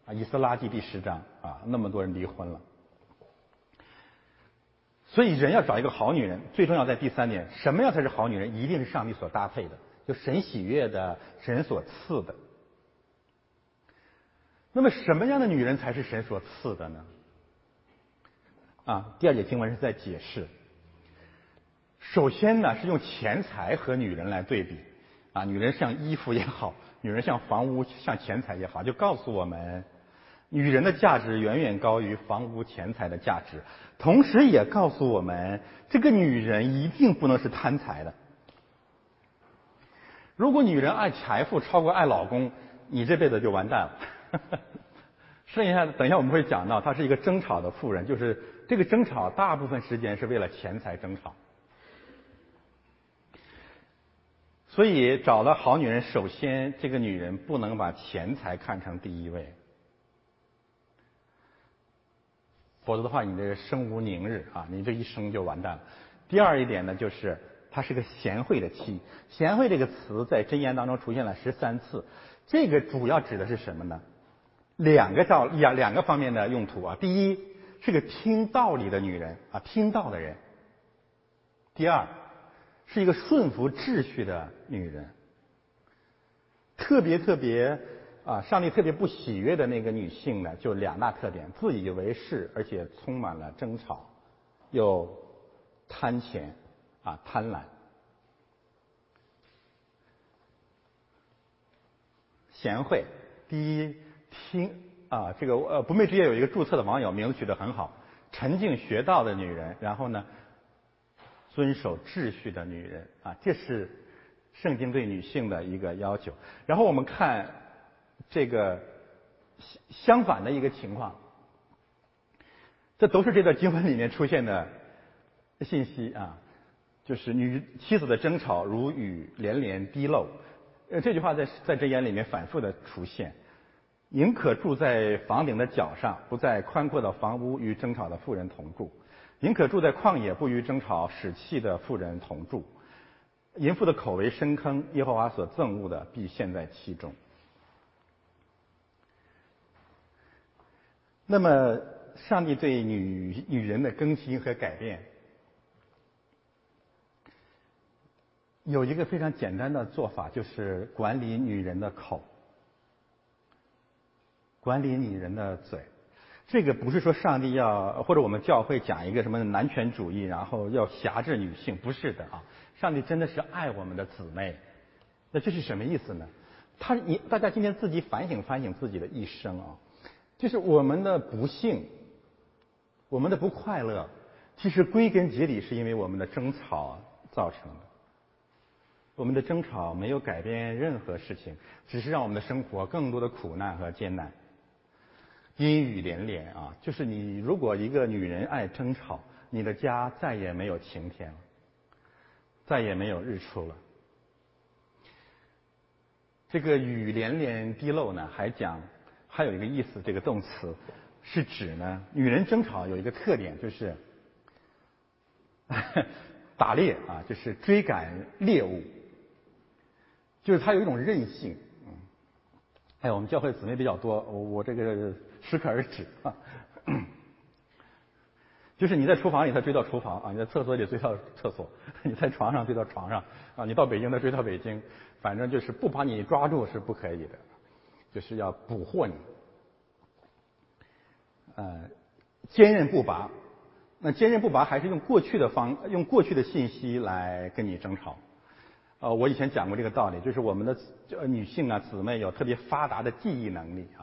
啊《以斯拉记》第十章啊，那么多人离婚了。所以，人要找一个好女人，最重要在第三点：什么样才是好女人？一定是上帝所搭配的，就神喜悦的，神所赐的。那么，什么样的女人才是神所赐的呢？啊，第二节经文是在解释。首先呢，是用钱财和女人来对比，啊，女人像衣服也好，女人像房屋、像钱财也好，就告诉我们。女人的价值远远高于房屋钱财的价值，同时也告诉我们，这个女人一定不能是贪财的。如果女人爱财富超过爱老公，你这辈子就完蛋了。<laughs> 剩下的等一下我们会讲到，她是一个争吵的妇人，就是这个争吵大部分时间是为了钱财争吵。所以找了好女人，首先这个女人不能把钱财看成第一位。否则的话，你这生无宁日啊！你这一生就完蛋了。第二一点呢，就是她是个贤惠的妻。贤惠这个词在箴言当中出现了十三次，这个主要指的是什么呢？两个道两两个方面的用途啊。第一是个听道理的女人啊，听道的人。第二是一个顺服秩序的女人。特别特别。啊，上帝特别不喜悦的那个女性呢，就两大特点：自以为是，而且充满了争吵，又贪钱，啊，贪婪。贤惠，第一听啊，这个呃，不昧之夜有一个注册的网友名字取得很好，沉静学道的女人，然后呢，遵守秩序的女人啊，这是圣经对女性的一个要求。然后我们看。这个相相反的一个情况，这都是这段经文里面出现的信息啊，就是女妻子的争吵如雨连连滴漏，呃，这句话在在箴言里面反复的出现。宁可住在房顶的角上，不在宽阔的房屋与争吵的妇人同住；宁可住在旷野，不与争吵使气的妇人同住。淫妇的口为深坑，耶和华所憎恶的必陷在其中。那么，上帝对女女人的更新和改变，有一个非常简单的做法，就是管理女人的口，管理女人的嘴。这个不是说上帝要或者我们教会讲一个什么男权主义，然后要辖制女性，不是的啊。上帝真的是爱我们的姊妹，那这是什么意思呢？他你大家今天自己反省反省自己的一生啊，就是我们的不幸，我们的不快乐，其实归根结底是因为我们的争吵造成的。我们的争吵没有改变任何事情，只是让我们的生活更多的苦难和艰难，阴雨连连啊！就是你如果一个女人爱争吵，你的家再也没有晴天了。再也没有日出了。这个雨连连滴漏呢，还讲还有一个意思，这个动词是指呢，女人争吵有一个特点，就是 <laughs> 打猎啊，就是追赶猎物，就是她有一种韧性。嗯，哎，我们教会姊妹比较多，我我这个适可而止啊。<coughs> 就是你在厨房里，他追到厨房啊；你在厕所里追到厕所；<laughs> 你在床上追到床上啊；你到北京，他追到北京。反正就是不把你抓住是不可以的，就是要捕获你。呃，坚韧不拔。那坚韧不拔还是用过去的方，用过去的信息来跟你争吵。呃，我以前讲过这个道理，就是我们的女性啊姊妹有特别发达的记忆能力啊，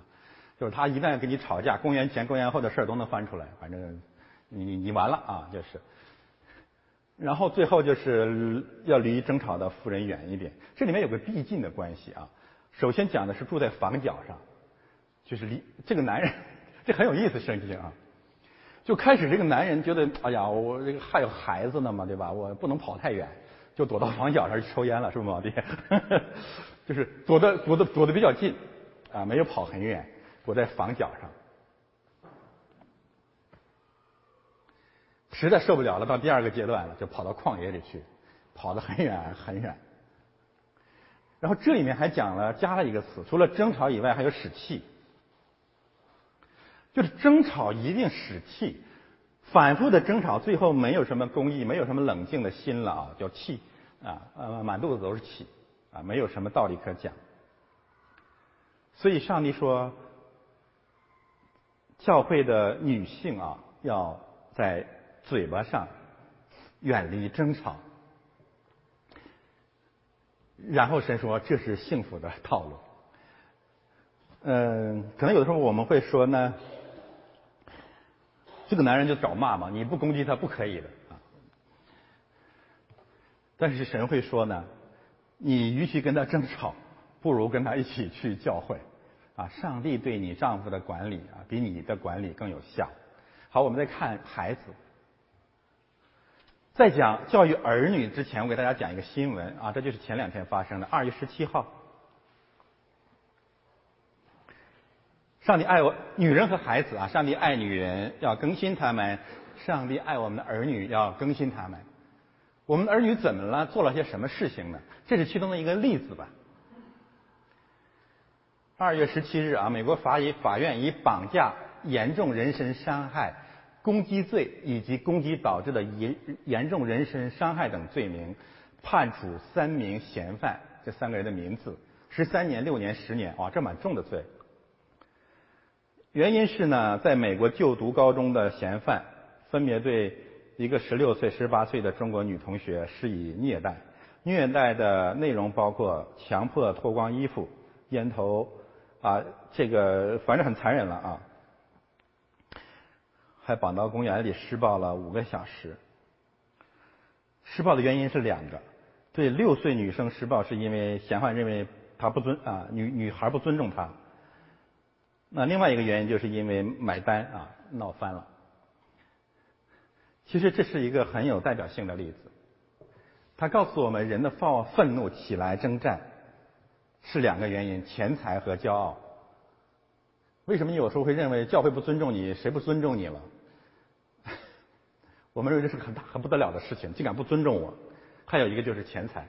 就是她一旦跟你吵架，公元前、公元后的事儿都能翻出来，反正。你你完了啊，就是，然后最后就是要离争吵的夫人远一点。这里面有个递进的关系啊。首先讲的是住在房角上，就是离这个男人，<laughs> 这很有意思，圣经啊。就开始这个男人觉得，哎呀，我这个还有孩子呢嘛，对吧？我不能跑太远，就躲到房角上去抽烟了，是不是，老弟？<laughs> 就是躲的躲的躲的比较近，啊，没有跑很远，躲在房角上。实在受不了了，到第二个阶段了，就跑到旷野里去，跑得很远很远。然后这里面还讲了，加了一个词，除了争吵以外，还有使气，就是争吵一定使气，反复的争吵，最后没有什么公义，没有什么冷静的心了啊，叫气啊，呃，满肚子都是气啊，没有什么道理可讲。所以上帝说，教会的女性啊，要在。嘴巴上远离争吵，然后神说这是幸福的套路。嗯，可能有的时候我们会说呢，这个男人就找骂嘛，你不攻击他不可以的啊。但是神会说呢，你与其跟他争吵，不如跟他一起去教会啊。上帝对你丈夫的管理啊，比你的管理更有效。好，我们再看孩子。在讲教育儿女之前，我给大家讲一个新闻啊，这就是前两天发生的。二月十七号，上帝爱我女人和孩子啊，上帝爱女人要更新他们，上帝爱我们的儿女要更新他们。我们的儿女怎么了？做了些什么事情呢？这是其中的一个例子吧。二月十七日啊，美国法以法院以绑架、严重人身伤害。攻击罪以及攻击导致的严严重人身伤害等罪名，判处三名嫌犯这三个人的名字，十三年、六年、十年，哇，这蛮重的罪。原因是呢，在美国就读高中的嫌犯，分别对一个十六岁、十八岁的中国女同学施以虐待，虐待的内容包括强迫脱光衣服、烟头，啊，这个反正很残忍了啊。还绑到公园里施暴了五个小时。施暴的原因是两个：对六岁女生施暴是因为嫌犯认为她不尊啊女女孩不尊重他。那另外一个原因就是因为买单啊闹翻了。其实这是一个很有代表性的例子，他告诉我们人的愤愤怒起来征战是两个原因：钱财和骄傲。为什么你有时候会认为教会不尊重你？谁不尊重你了？我们认为这是个很大很不得了的事情，竟敢不尊重我，还有一个就是钱财。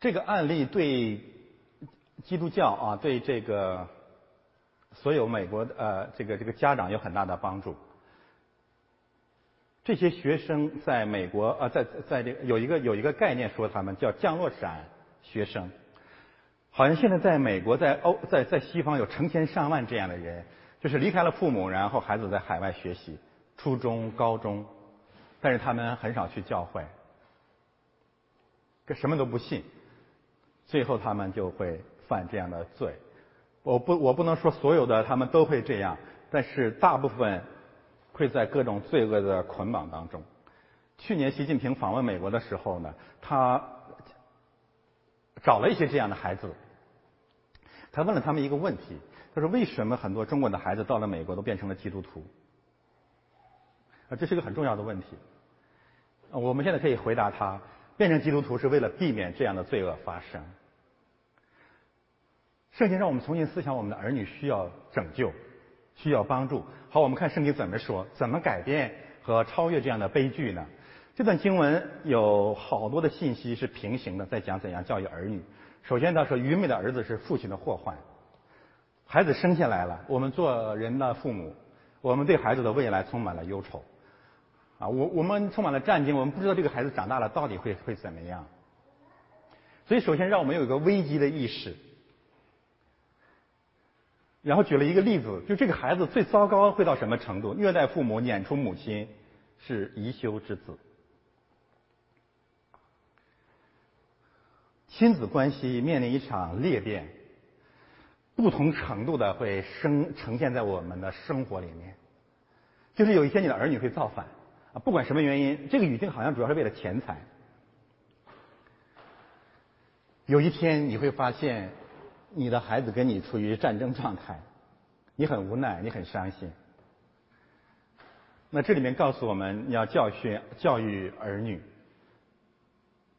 这个案例对基督教啊，对这个所有美国的呃这个这个家长有很大的帮助。这些学生在美国啊，在在这个有一个有一个概念说他们叫降落伞学生，好像现在在美国，在欧，在在西方有成千上万这样的人。就是离开了父母，然后孩子在海外学习，初中、高中，但是他们很少去教会，这什么都不信，最后他们就会犯这样的罪。我不我不能说所有的他们都会这样，但是大部分。会在各种罪恶的捆绑当中。去年习近平访问美国的时候呢，他找了一些这样的孩子，他问了他们一个问题，他说：“为什么很多中国的孩子到了美国都变成了基督徒？”啊，这是一个很重要的问题。我们现在可以回答他：变成基督徒是为了避免这样的罪恶发生。圣经让我们重新思想，我们的儿女需要拯救。需要帮助。好，我们看圣经怎么说，怎么改变和超越这样的悲剧呢？这段经文有好多的信息是平行的，在讲怎样教育儿女。首先，他说愚昧的儿子是父亲的祸患。孩子生下来了，我们做人的父母，我们对孩子的未来充满了忧愁。啊，我我们充满了战惊，我们不知道这个孩子长大了到底会会怎么样。所以，首先让我们有一个危机的意识。然后举了一个例子，就这个孩子最糟糕会到什么程度？虐待父母、撵出母亲，是宜修之子。亲子关系面临一场裂变，不同程度的会生呈现在我们的生活里面。就是有一天你的儿女会造反啊，不管什么原因，这个语境好像主要是为了钱财。有一天你会发现。你的孩子跟你处于战争状态，你很无奈，你很伤心。那这里面告诉我们，你要教训、教育儿女。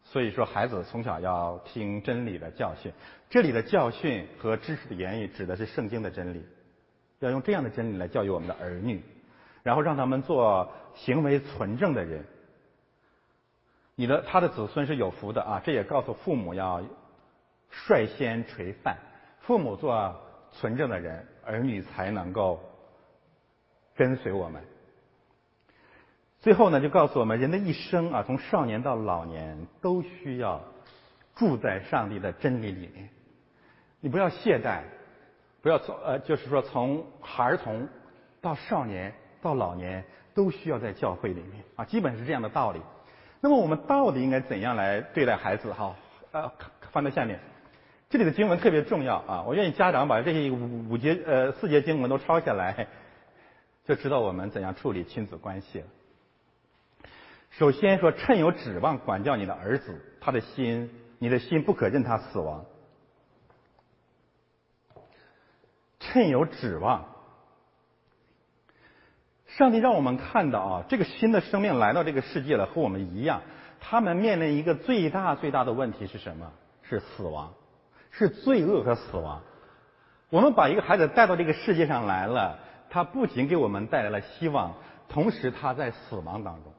所以说，孩子从小要听真理的教训。这里的教训和知识的言语，指的是圣经的真理。要用这样的真理来教育我们的儿女，然后让他们做行为纯正的人。你的他的子孙是有福的啊！这也告诉父母要。率先垂范，父母做纯正的人，儿女才能够跟随我们。最后呢，就告诉我们，人的一生啊，从少年到老年，都需要住在上帝的真理里面。你不要懈怠，不要从呃，就是说从孩童到少年到老年，都需要在教会里面啊，基本是这样的道理。那么我们到底应该怎样来对待孩子？哈，呃，翻到下面。这里的经文特别重要啊！我愿意家长把这些五五节呃四节经文都抄下来，就知道我们怎样处理亲子关系了。首先说，趁有指望管教你的儿子，他的心，你的心不可任他死亡。趁有指望，上帝让我们看到啊，这个新的生命来到这个世界了，和我们一样，他们面临一个最大最大的问题是什么？是死亡。是罪恶和死亡。我们把一个孩子带到这个世界上来了，他不仅给我们带来了希望，同时他在死亡当中，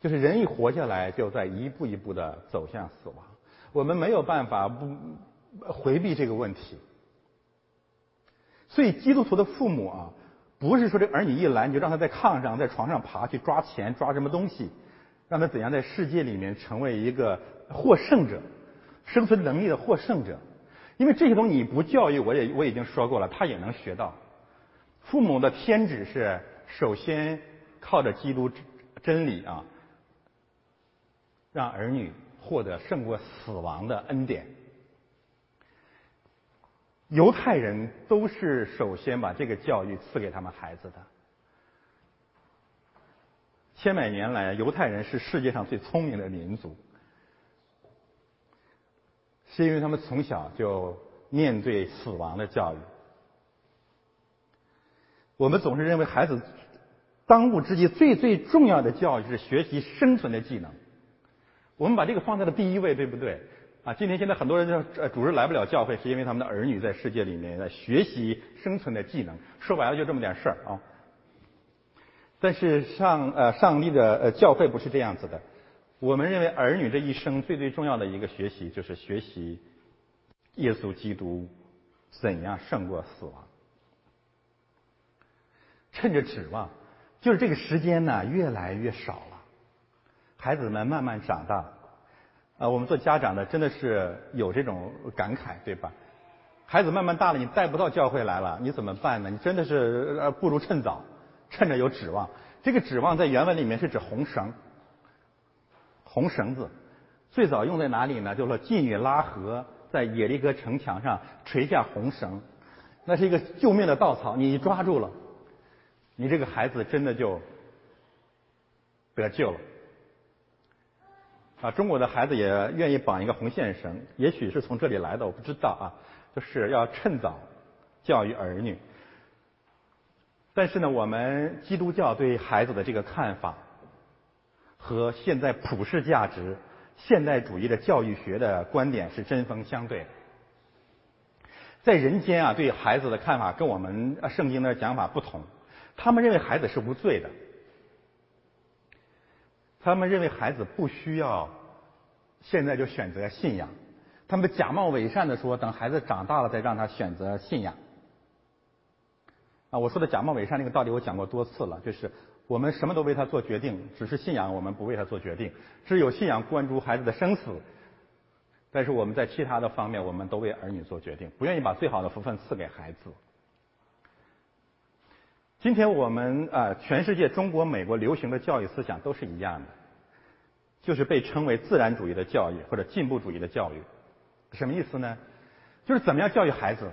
就是人一活下来，就在一步一步的走向死亡。我们没有办法不回避这个问题。所以基督徒的父母啊，不是说这儿女一来你就让他在炕上、在床上爬去抓钱、抓什么东西，让他怎样在世界里面成为一个获胜者。生存能力的获胜者，因为这些东西你不教育，我也我已经说过了，他也能学到。父母的天职是首先靠着基督真理啊，让儿女获得胜过死亡的恩典。犹太人都是首先把这个教育赐给他们孩子的。千百年来，犹太人是世界上最聪明的民族。是因为他们从小就面对死亡的教育。我们总是认为孩子当务之急、最最重要的教育是学习生存的技能。我们把这个放在了第一位，对不对？啊，今天现在很多人就呃主日来不了教会，是因为他们的儿女在世界里面在学习生存的技能。说白了就这么点事儿啊。但是上呃上帝的呃教会不是这样子的。我们认为儿女这一生最最重要的一个学习，就是学习耶稣基督怎样胜过死亡。趁着指望，就是这个时间呢越来越少了，孩子们慢慢长大，啊，我们做家长的真的是有这种感慨，对吧？孩子慢慢大了，你带不到教会来了，你怎么办呢？你真的是呃，不如趁早，趁着有指望。这个指望在原文里面是指红绳。红绳子最早用在哪里呢？就说妓女拉合在耶利哥城墙上垂下红绳，那是一个救命的稻草，你抓住了，你这个孩子真的就得救了。啊，中国的孩子也愿意绑一个红线绳，也许是从这里来的，我不知道啊。就是要趁早教育儿女。但是呢，我们基督教对孩子的这个看法。和现在普世价值、现代主义的教育学的观点是针锋相对。在人间啊，对孩子的看法跟我们圣经的讲法不同。他们认为孩子是无罪的，他们认为孩子不需要现在就选择信仰。他们假冒伪善的说，等孩子长大了再让他选择信仰。啊，我说的假冒伪善那个道理我讲过多次了，就是。我们什么都为他做决定，只是信仰我们不为他做决定。只有信仰关注孩子的生死，但是我们在其他的方面，我们都为儿女做决定，不愿意把最好的福分赐给孩子。今天我们啊，全世界中国、美国流行的教育思想都是一样的，就是被称为自然主义的教育或者进步主义的教育。什么意思呢？就是怎么样教育孩子。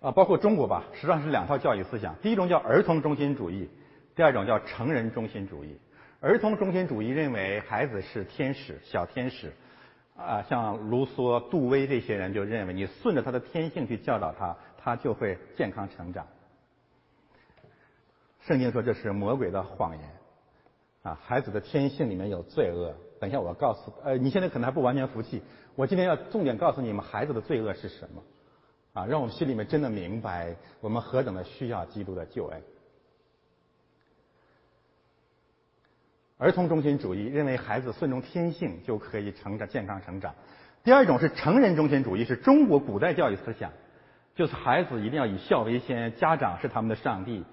啊，包括中国吧，实际上是两套教育思想。第一种叫儿童中心主义，第二种叫成人中心主义。儿童中心主义认为孩子是天使，小天使。啊，像卢梭、杜威这些人就认为，你顺着他的天性去教导他，他就会健康成长。圣经说这是魔鬼的谎言。啊，孩子的天性里面有罪恶。等一下，我告诉呃，你现在可能还不完全服气。我今天要重点告诉你们，孩子的罪恶是什么。啊，让我们心里面真的明白，我们何等的需要基督的救恩。儿童中心主义认为孩子顺从天性就可以成长健康成长。第二种是成人中心主义，是中国古代教育思想，就是孩子一定要以孝为先，家长是他们的上帝，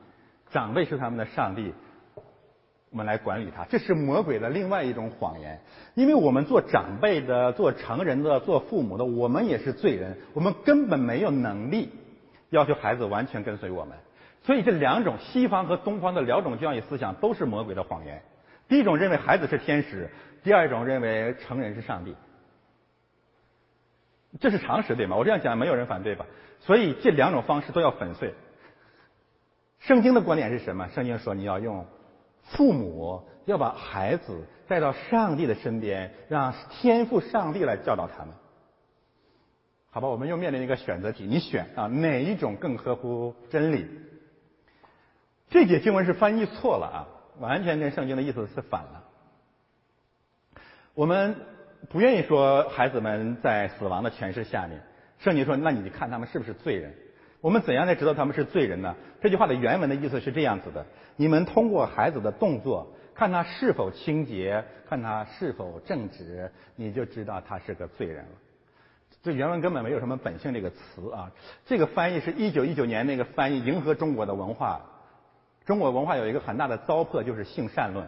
长辈是他们的上帝。我们来管理他，这是魔鬼的另外一种谎言。因为我们做长辈的、做成人的、做父母的，我们也是罪人，我们根本没有能力要求孩子完全跟随我们。所以这两种西方和东方的两种教育思想都是魔鬼的谎言。第一种认为孩子是天使，第二种认为成人是上帝。这是常识对吗？我这样讲没有人反对吧？所以这两种方式都要粉碎。圣经的观点是什么？圣经说你要用。父母要把孩子带到上帝的身边，让天赋上帝来教导他们。好吧，我们又面临一个选择题，你选啊，哪一种更合乎真理？这节经文是翻译错了啊，完全跟圣经的意思是反了。我们不愿意说孩子们在死亡的权势下面，圣经说，那你看他们是不是罪人？我们怎样才知道他们是罪人呢？这句话的原文的意思是这样子的：你们通过孩子的动作，看他是否清洁，看他是否正直，你就知道他是个罪人了。这原文根本没有什么本性这个词啊。这个翻译是一九一九年那个翻译，迎合中国的文化。中国文化有一个很大的糟粕，就是性善论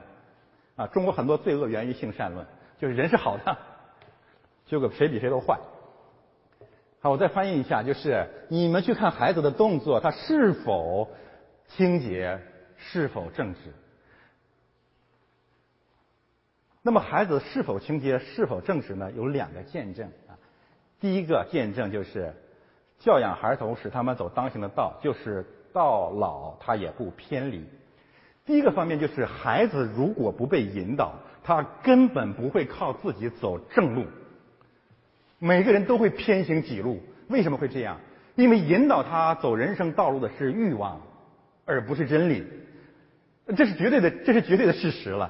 啊。中国很多罪恶源于性善论，就是人是好的，结果谁比谁都坏。好，我再翻译一下，就是你们去看孩子的动作，他是否清洁，是否正直。那么孩子是否清洁，是否正直呢？有两个见证啊。第一个见证就是教养孩童，使他们走当行的道，就是到老他也不偏离。第一个方面就是孩子如果不被引导，他根本不会靠自己走正路。每个人都会偏行己路，为什么会这样？因为引导他走人生道路的是欲望，而不是真理。这是绝对的，这是绝对的事实了。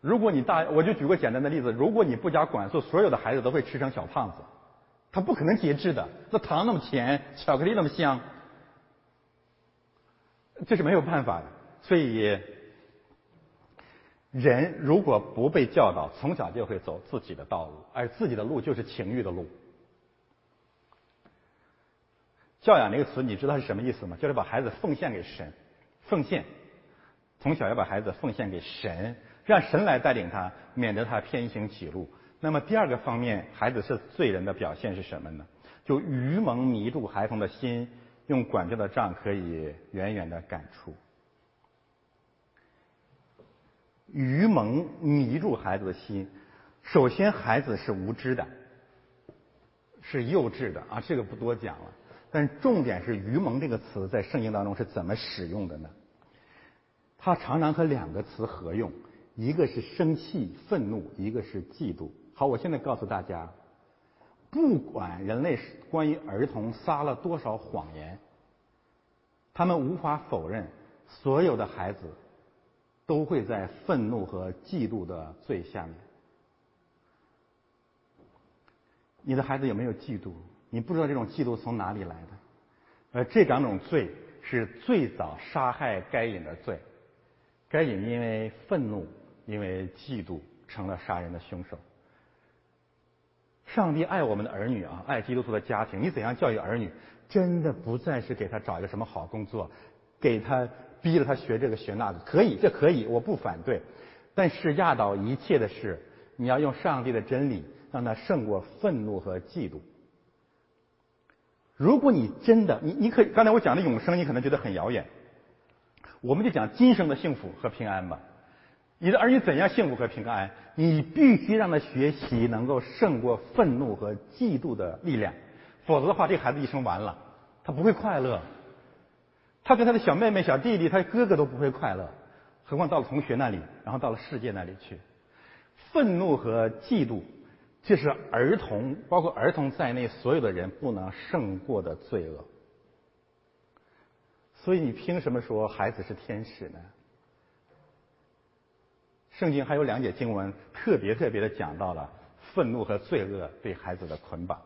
如果你大，我就举个简单的例子：如果你不加管束，所有的孩子都会吃成小胖子，他不可能节制的。那糖那么甜，巧克力那么香，这是没有办法的。所以，人如果不被教导，从小就会走自己的道路，而自己的路就是情欲的路。教养这个词，你知道是什么意思吗？就是把孩子奉献给神，奉献，从小要把孩子奉献给神，让神来带领他，免得他偏行歧路。那么第二个方面，孩子是罪人的表现是什么呢？就愚蒙迷住孩童的心，用管教的杖可以远远的赶出。愚蒙迷住孩子的心，首先孩子是无知的，是幼稚的啊，这个不多讲了。但重点是“愚蒙”这个词在圣经当中是怎么使用的呢？它常常和两个词合用，一个是生气、愤怒，一个是嫉妒。好，我现在告诉大家，不管人类关于儿童撒了多少谎言，他们无法否认，所有的孩子都会在愤怒和嫉妒的罪下面。你的孩子有没有嫉妒？你不知道这种嫉妒从哪里来的，而这两种罪是最早杀害该隐的罪。该隐因为愤怒，因为嫉妒，成了杀人的凶手。上帝爱我们的儿女啊，爱基督徒的家庭。你怎样教育儿女，真的不再是给他找一个什么好工作，给他逼着他学这个学那个，可以，这可以，我不反对。但是压倒一切的是，你要用上帝的真理，让他胜过愤怒和嫉妒。如果你真的，你你可以，刚才我讲的永生，你可能觉得很遥远。我们就讲今生的幸福和平安吧。你的儿女怎样幸福和平安？你必须让他学习能够胜过愤怒和嫉妒的力量，否则的话，这孩子一生完了，他不会快乐。他跟他的小妹妹、小弟弟、他哥哥都不会快乐，何况到了同学那里，然后到了世界那里去，愤怒和嫉妒。这是儿童，包括儿童在内所有的人不能胜过的罪恶。所以你凭什么说孩子是天使呢？圣经还有两节经文特别特别的讲到了愤怒和罪恶对孩子的捆绑。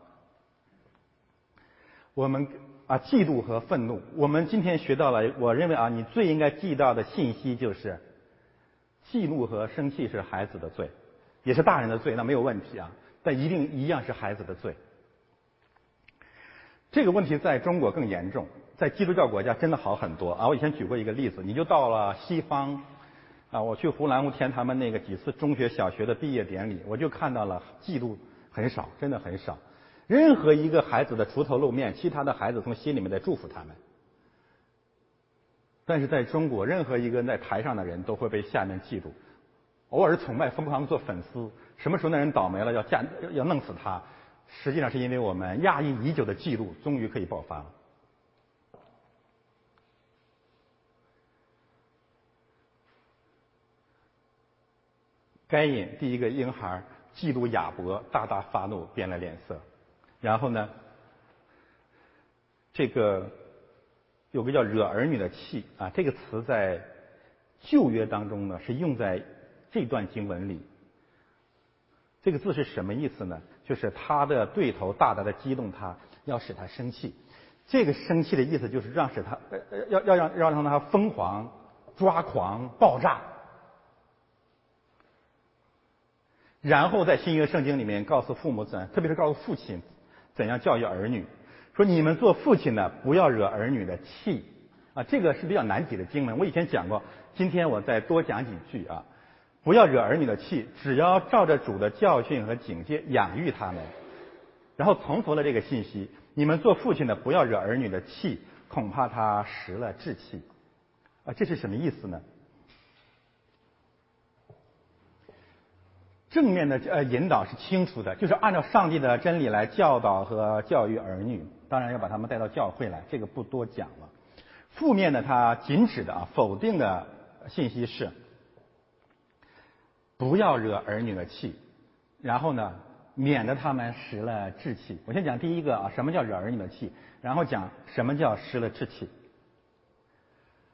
我们啊，嫉妒和愤怒，我们今天学到了。我认为啊，你最应该记到的信息就是，嫉妒和生气是孩子的罪，也是大人的罪，那没有问题啊。但一定一样是孩子的罪。这个问题在中国更严重，在基督教国家真的好很多啊！我以前举过一个例子，你就到了西方啊，我去湖南吴天他们那个几次中学、小学的毕业典礼，我就看到了嫉妒很少，真的很少。任何一个孩子的出头露面，其他的孩子从心里面在祝福他们。但是在中国，任何一个在台上的人都会被下面嫉妒，偶尔崇拜，疯狂做粉丝。什么时候那人倒霉了，要架要弄死他？实际上是因为我们压抑已久的嫉妒，终于可以爆发了。该隐第一个婴孩嫉妒亚伯，大大发怒，变了脸色。然后呢，这个有个叫惹儿女的气啊，这个词在旧约当中呢是用在这段经文里。这个字是什么意思呢？就是他的对头大大的激动他，要使他生气。这个生气的意思就是让使他呃要要让要让他疯狂、抓狂、爆炸。然后在新约圣经里面告诉父母怎，特别是告诉父亲怎样教育儿女，说你们做父亲的不要惹儿女的气啊。这个是比较难解的经文，我以前讲过，今天我再多讲几句啊。不要惹儿女的气，只要照着主的教训和警戒养育他们，然后重复了这个信息：你们做父亲的不要惹儿女的气，恐怕他失了志气。啊，这是什么意思呢？正面的呃引导是清楚的，就是按照上帝的真理来教导和教育儿女，当然要把他们带到教会来，这个不多讲了。负面的，他仅指的啊否定的信息是。不要惹儿女的气，然后呢，免得他们失了志气。我先讲第一个啊，什么叫惹儿女的气？然后讲什么叫失了志气。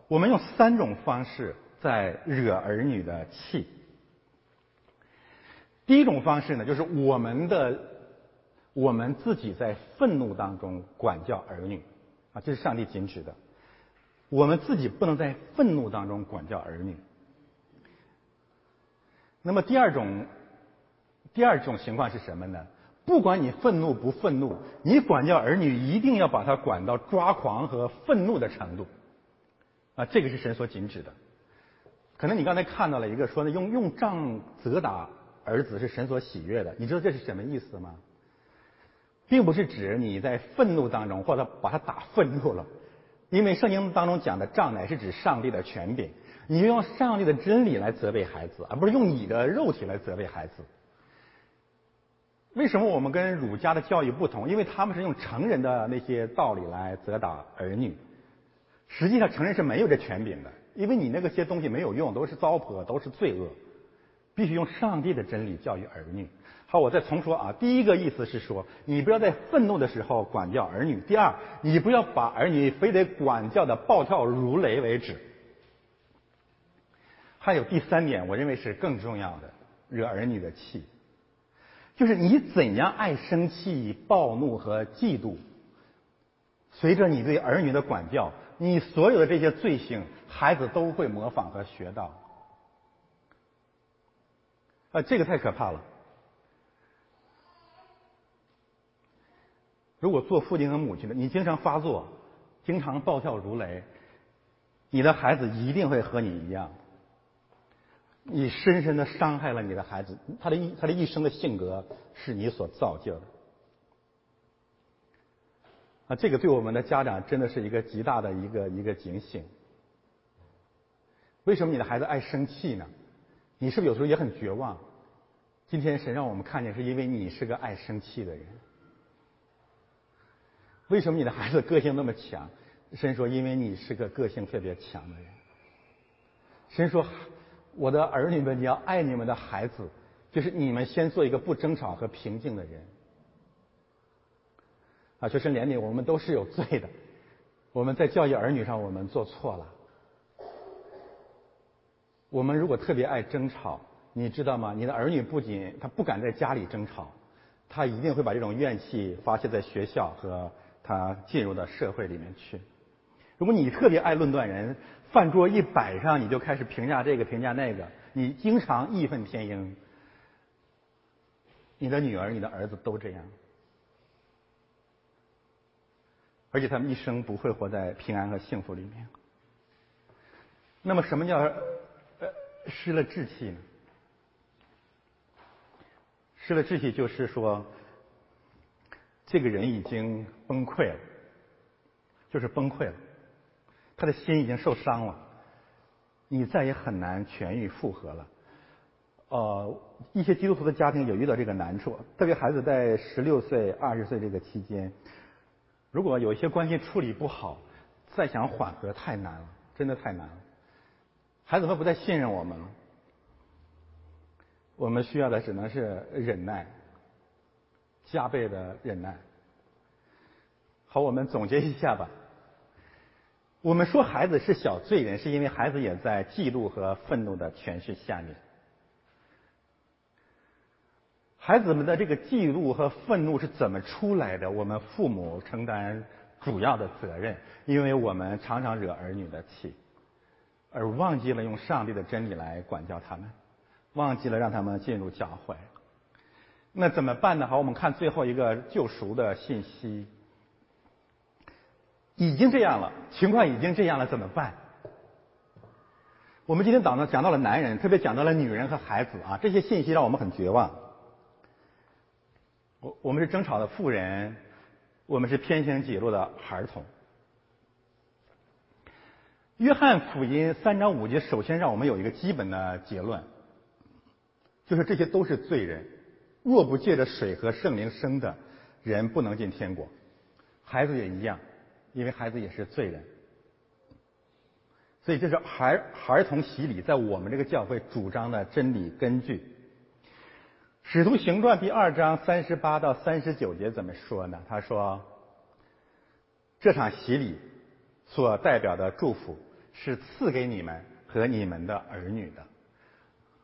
我们用三种方式在惹儿女的气。第一种方式呢，就是我们的我们自己在愤怒当中管教儿女啊，这是上帝禁止的。我们自己不能在愤怒当中管教儿女。那么第二种，第二种情况是什么呢？不管你愤怒不愤怒，你管教儿女一定要把他管到抓狂和愤怒的程度，啊，这个是神所禁止的。可能你刚才看到了一个说呢，用用杖责打儿子是神所喜悦的，你知道这是什么意思吗？并不是指你在愤怒当中或者把他打愤怒了，因为圣经当中讲的杖乃是指上帝的权柄，你就用上帝的真理来责备孩子，而不是用你的肉体来责备孩子。为什么我们跟儒家的教育不同？因为他们是用成人的那些道理来责打儿女。实际上，成人是没有这权柄的，因为你那个些东西没有用，都是糟粕，都是罪恶。必须用上帝的真理教育儿女。好，我再重说啊。第一个意思是说，你不要在愤怒的时候管教儿女；第二，你不要把儿女非得管教的暴跳如雷为止。还有第三点，我认为是更重要的，惹儿女的气。就是你怎样爱生气、暴怒和嫉妒，随着你对儿女的管教，你所有的这些罪行，孩子都会模仿和学到。啊，这个太可怕了！如果做父亲和母亲的，你经常发作，经常暴跳如雷，你的孩子一定会和你一样。你深深的伤害了你的孩子，他的一他的一生的性格是你所造就的。啊，这个对我们的家长真的是一个极大的一个一个警醒。为什么你的孩子爱生气呢？你是不是有时候也很绝望？今天神让我们看见，是因为你是个爱生气的人。为什么你的孩子个性那么强？神说，因为你是个个性特别强的人。神说。我的儿女们，你要爱你们的孩子，就是你们先做一个不争吵和平静的人。啊，学生怜悯，我们都是有罪的。我们在教育儿女上，我们做错了。我们如果特别爱争吵，你知道吗？你的儿女不仅他不敢在家里争吵，他一定会把这种怨气发泄在学校和他进入到社会里面去。如果你特别爱论断人，饭桌一摆上，你就开始评价这个评价那个，你经常义愤填膺。你的女儿、你的儿子都这样，而且他们一生不会活在平安和幸福里面。那么，什么叫失了志气呢？失了志气就是说，这个人已经崩溃了，就是崩溃了。他的心已经受伤了，你再也很难痊愈复合了。呃，一些基督徒的家庭也遇到这个难处，特别孩子在十六岁、二十岁这个期间，如果有一些关系处理不好，再想缓和太难了，真的太难了。孩子们不再信任我们了，我们需要的只能是忍耐，加倍的忍耐。好，我们总结一下吧。我们说孩子是小罪人，是因为孩子也在嫉妒和愤怒的诠释下面。孩子们的这个嫉妒和愤怒是怎么出来的？我们父母承担主要的责任，因为我们常常惹儿女的气，而忘记了用上帝的真理来管教他们，忘记了让他们进入教会。那怎么办呢？好，我们看最后一个救赎的信息。已经这样了，情况已经这样了，怎么办？我们今天讲到讲到了男人，特别讲到了女人和孩子啊，这些信息让我们很绝望。我我们是争吵的妇人，我们是偏行己路的孩童。约翰福音三章五节首先让我们有一个基本的结论，就是这些都是罪人，若不借着水和圣灵生的人，不能进天国。孩子也一样。因为孩子也是罪人，所以这是孩孩童洗礼在我们这个教会主张的真理根据。使徒行传第二章三十八到三十九节怎么说呢？他说：“这场洗礼所代表的祝福是赐给你们和你们的儿女的。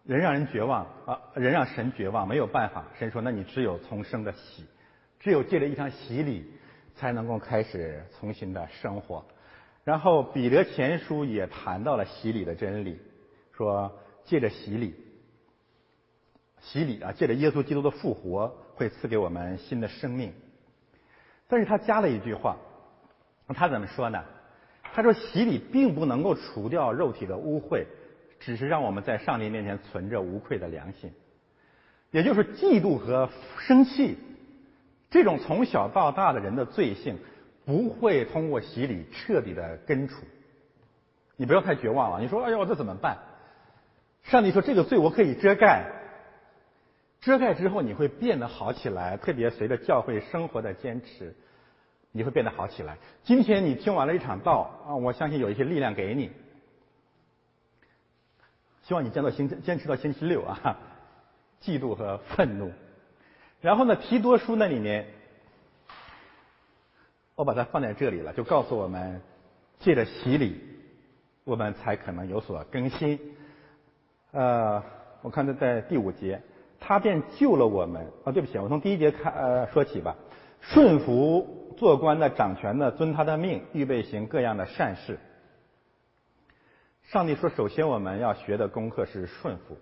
人让人绝望啊，人让神绝望，没有办法。神说：那你只有重生的洗，只有借着一场洗礼。”才能够开始重新的生活，然后彼得前书也谈到了洗礼的真理，说借着洗礼，洗礼啊，借着耶稣基督的复活，会赐给我们新的生命。但是他加了一句话，他怎么说呢？他说洗礼并不能够除掉肉体的污秽，只是让我们在上帝面前存着无愧的良心。也就是嫉妒和生气，这种从小到大的人的罪性，不会通过洗礼彻底的根除。你不要太绝望了。你说：“哎呦，这怎么办？”上帝说：“这个罪我可以遮盖，遮盖之后你会变得好起来。特别随着教会生活的坚持，你会变得好起来。今天你听完了一场道啊，我相信有一些力量给你。希望你坚到星坚持到星期六啊。”嫉妒和愤怒，然后呢？提多书那里面，我把它放在这里了，就告诉我们，借着洗礼，我们才可能有所更新。呃，我看这在第五节，他便救了我们。啊，对不起，我从第一节看呃说起吧。顺服做官的、掌权的，遵他的命，预备行各样的善事。上帝说，首先我们要学的功课是顺服。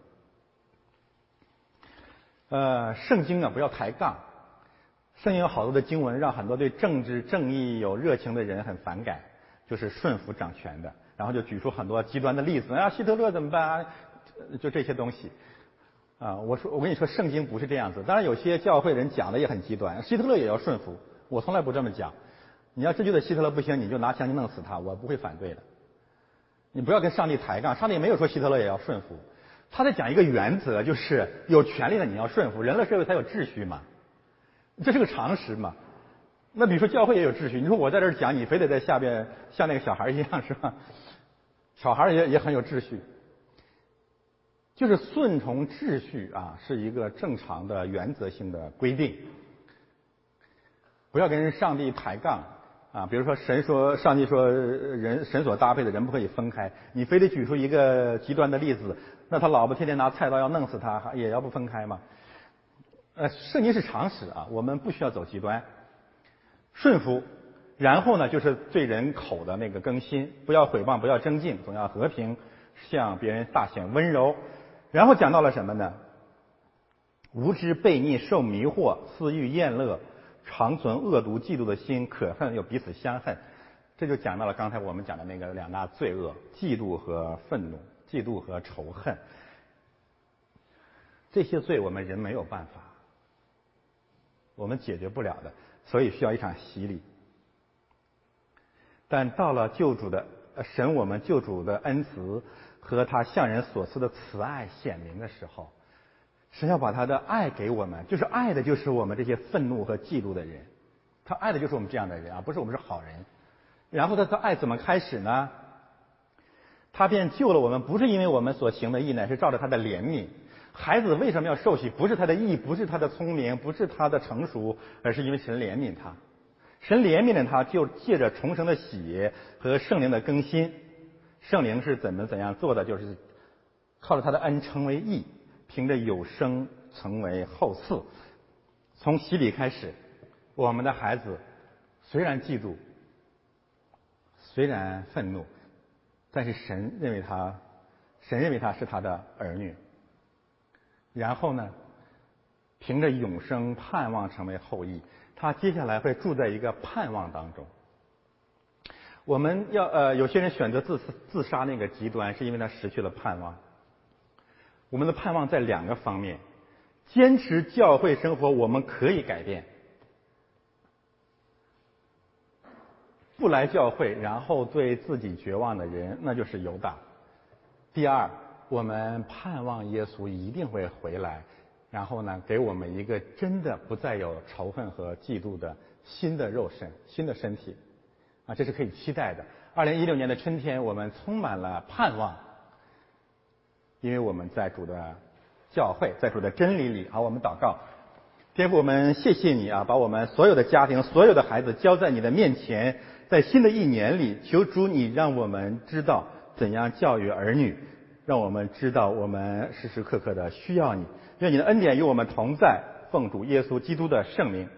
呃，圣经啊，不要抬杠。圣经有好多的经文，让很多对政治正义有热情的人很反感，就是顺服掌权的，然后就举出很多极端的例子。啊，希特勒怎么办啊？就这些东西。啊，我说，我跟你说，圣经不是这样子。当然，有些教会人讲的也很极端，希特勒也要顺服。我从来不这么讲。你要真觉得希特勒不行，你就拿枪去弄死他，我不会反对的。你不要跟上帝抬杠，上帝没有说希特勒也要顺服。他在讲一个原则，就是有权利的你要顺服，人类社会才有秩序嘛，这是个常识嘛。那比如说教会也有秩序，你说我在这儿讲，你非得在下边像那个小孩一样是吧？小孩也也很有秩序，就是顺从秩序啊，是一个正常的原则性的规定，不要跟上帝抬杠。啊，比如说神说，上帝说人神所搭配的人不可以分开，你非得举出一个极端的例子，那他老婆天天拿菜刀要弄死他，也要不分开吗？呃，圣经是常识啊，我们不需要走极端，顺服，然后呢就是对人口的那个更新，不要毁谤，不要争竞，总要和平，向别人大显温柔，然后讲到了什么呢？无知悖逆，受迷惑，私欲厌乐。长存恶毒、嫉妒的心，可恨又彼此相恨，这就讲到了刚才我们讲的那个两大罪恶：嫉妒和愤怒，嫉妒和仇恨。这些罪我们人没有办法，我们解决不了的，所以需要一场洗礼。但到了救主的神，我们救主的恩慈和他向人所赐的慈爱显明的时候。神要把他的爱给我们，就是爱的，就是我们这些愤怒和嫉妒的人。他爱的就是我们这样的人啊，不是我们是好人。然后他的爱怎么开始呢？他便救了我们，不是因为我们所行的义，乃是照着他的怜悯。孩子为什么要受洗？不是他的义，不是他的聪明，不是他的成熟，而是因为神怜悯他。神怜悯了他，就借着重生的喜和圣灵的更新。圣灵是怎么怎样做的？就是靠着他的恩成为义。凭着有生成为后嗣，从洗礼开始，我们的孩子虽然嫉妒，虽然愤怒，但是神认为他，神认为他是他的儿女。然后呢，凭着永生盼望成为后裔，他接下来会住在一个盼望当中。我们要呃，有些人选择自自杀那个极端，是因为他失去了盼望。我们的盼望在两个方面：坚持教会生活，我们可以改变；不来教会，然后对自己绝望的人，那就是犹大。第二，我们盼望耶稣一定会回来，然后呢，给我们一个真的不再有仇恨和嫉妒的新的肉身、新的身体。啊，这是可以期待的。二零一六年的春天，我们充满了盼望。因为我们在主的教会，在主的真理里，好，我们祷告，天父，我们谢谢你啊，把我们所有的家庭、所有的孩子交在你的面前，在新的一年里，求主你让我们知道怎样教育儿女，让我们知道我们时时刻刻的需要你，愿你的恩典与我们同在，奉主耶稣基督的圣名。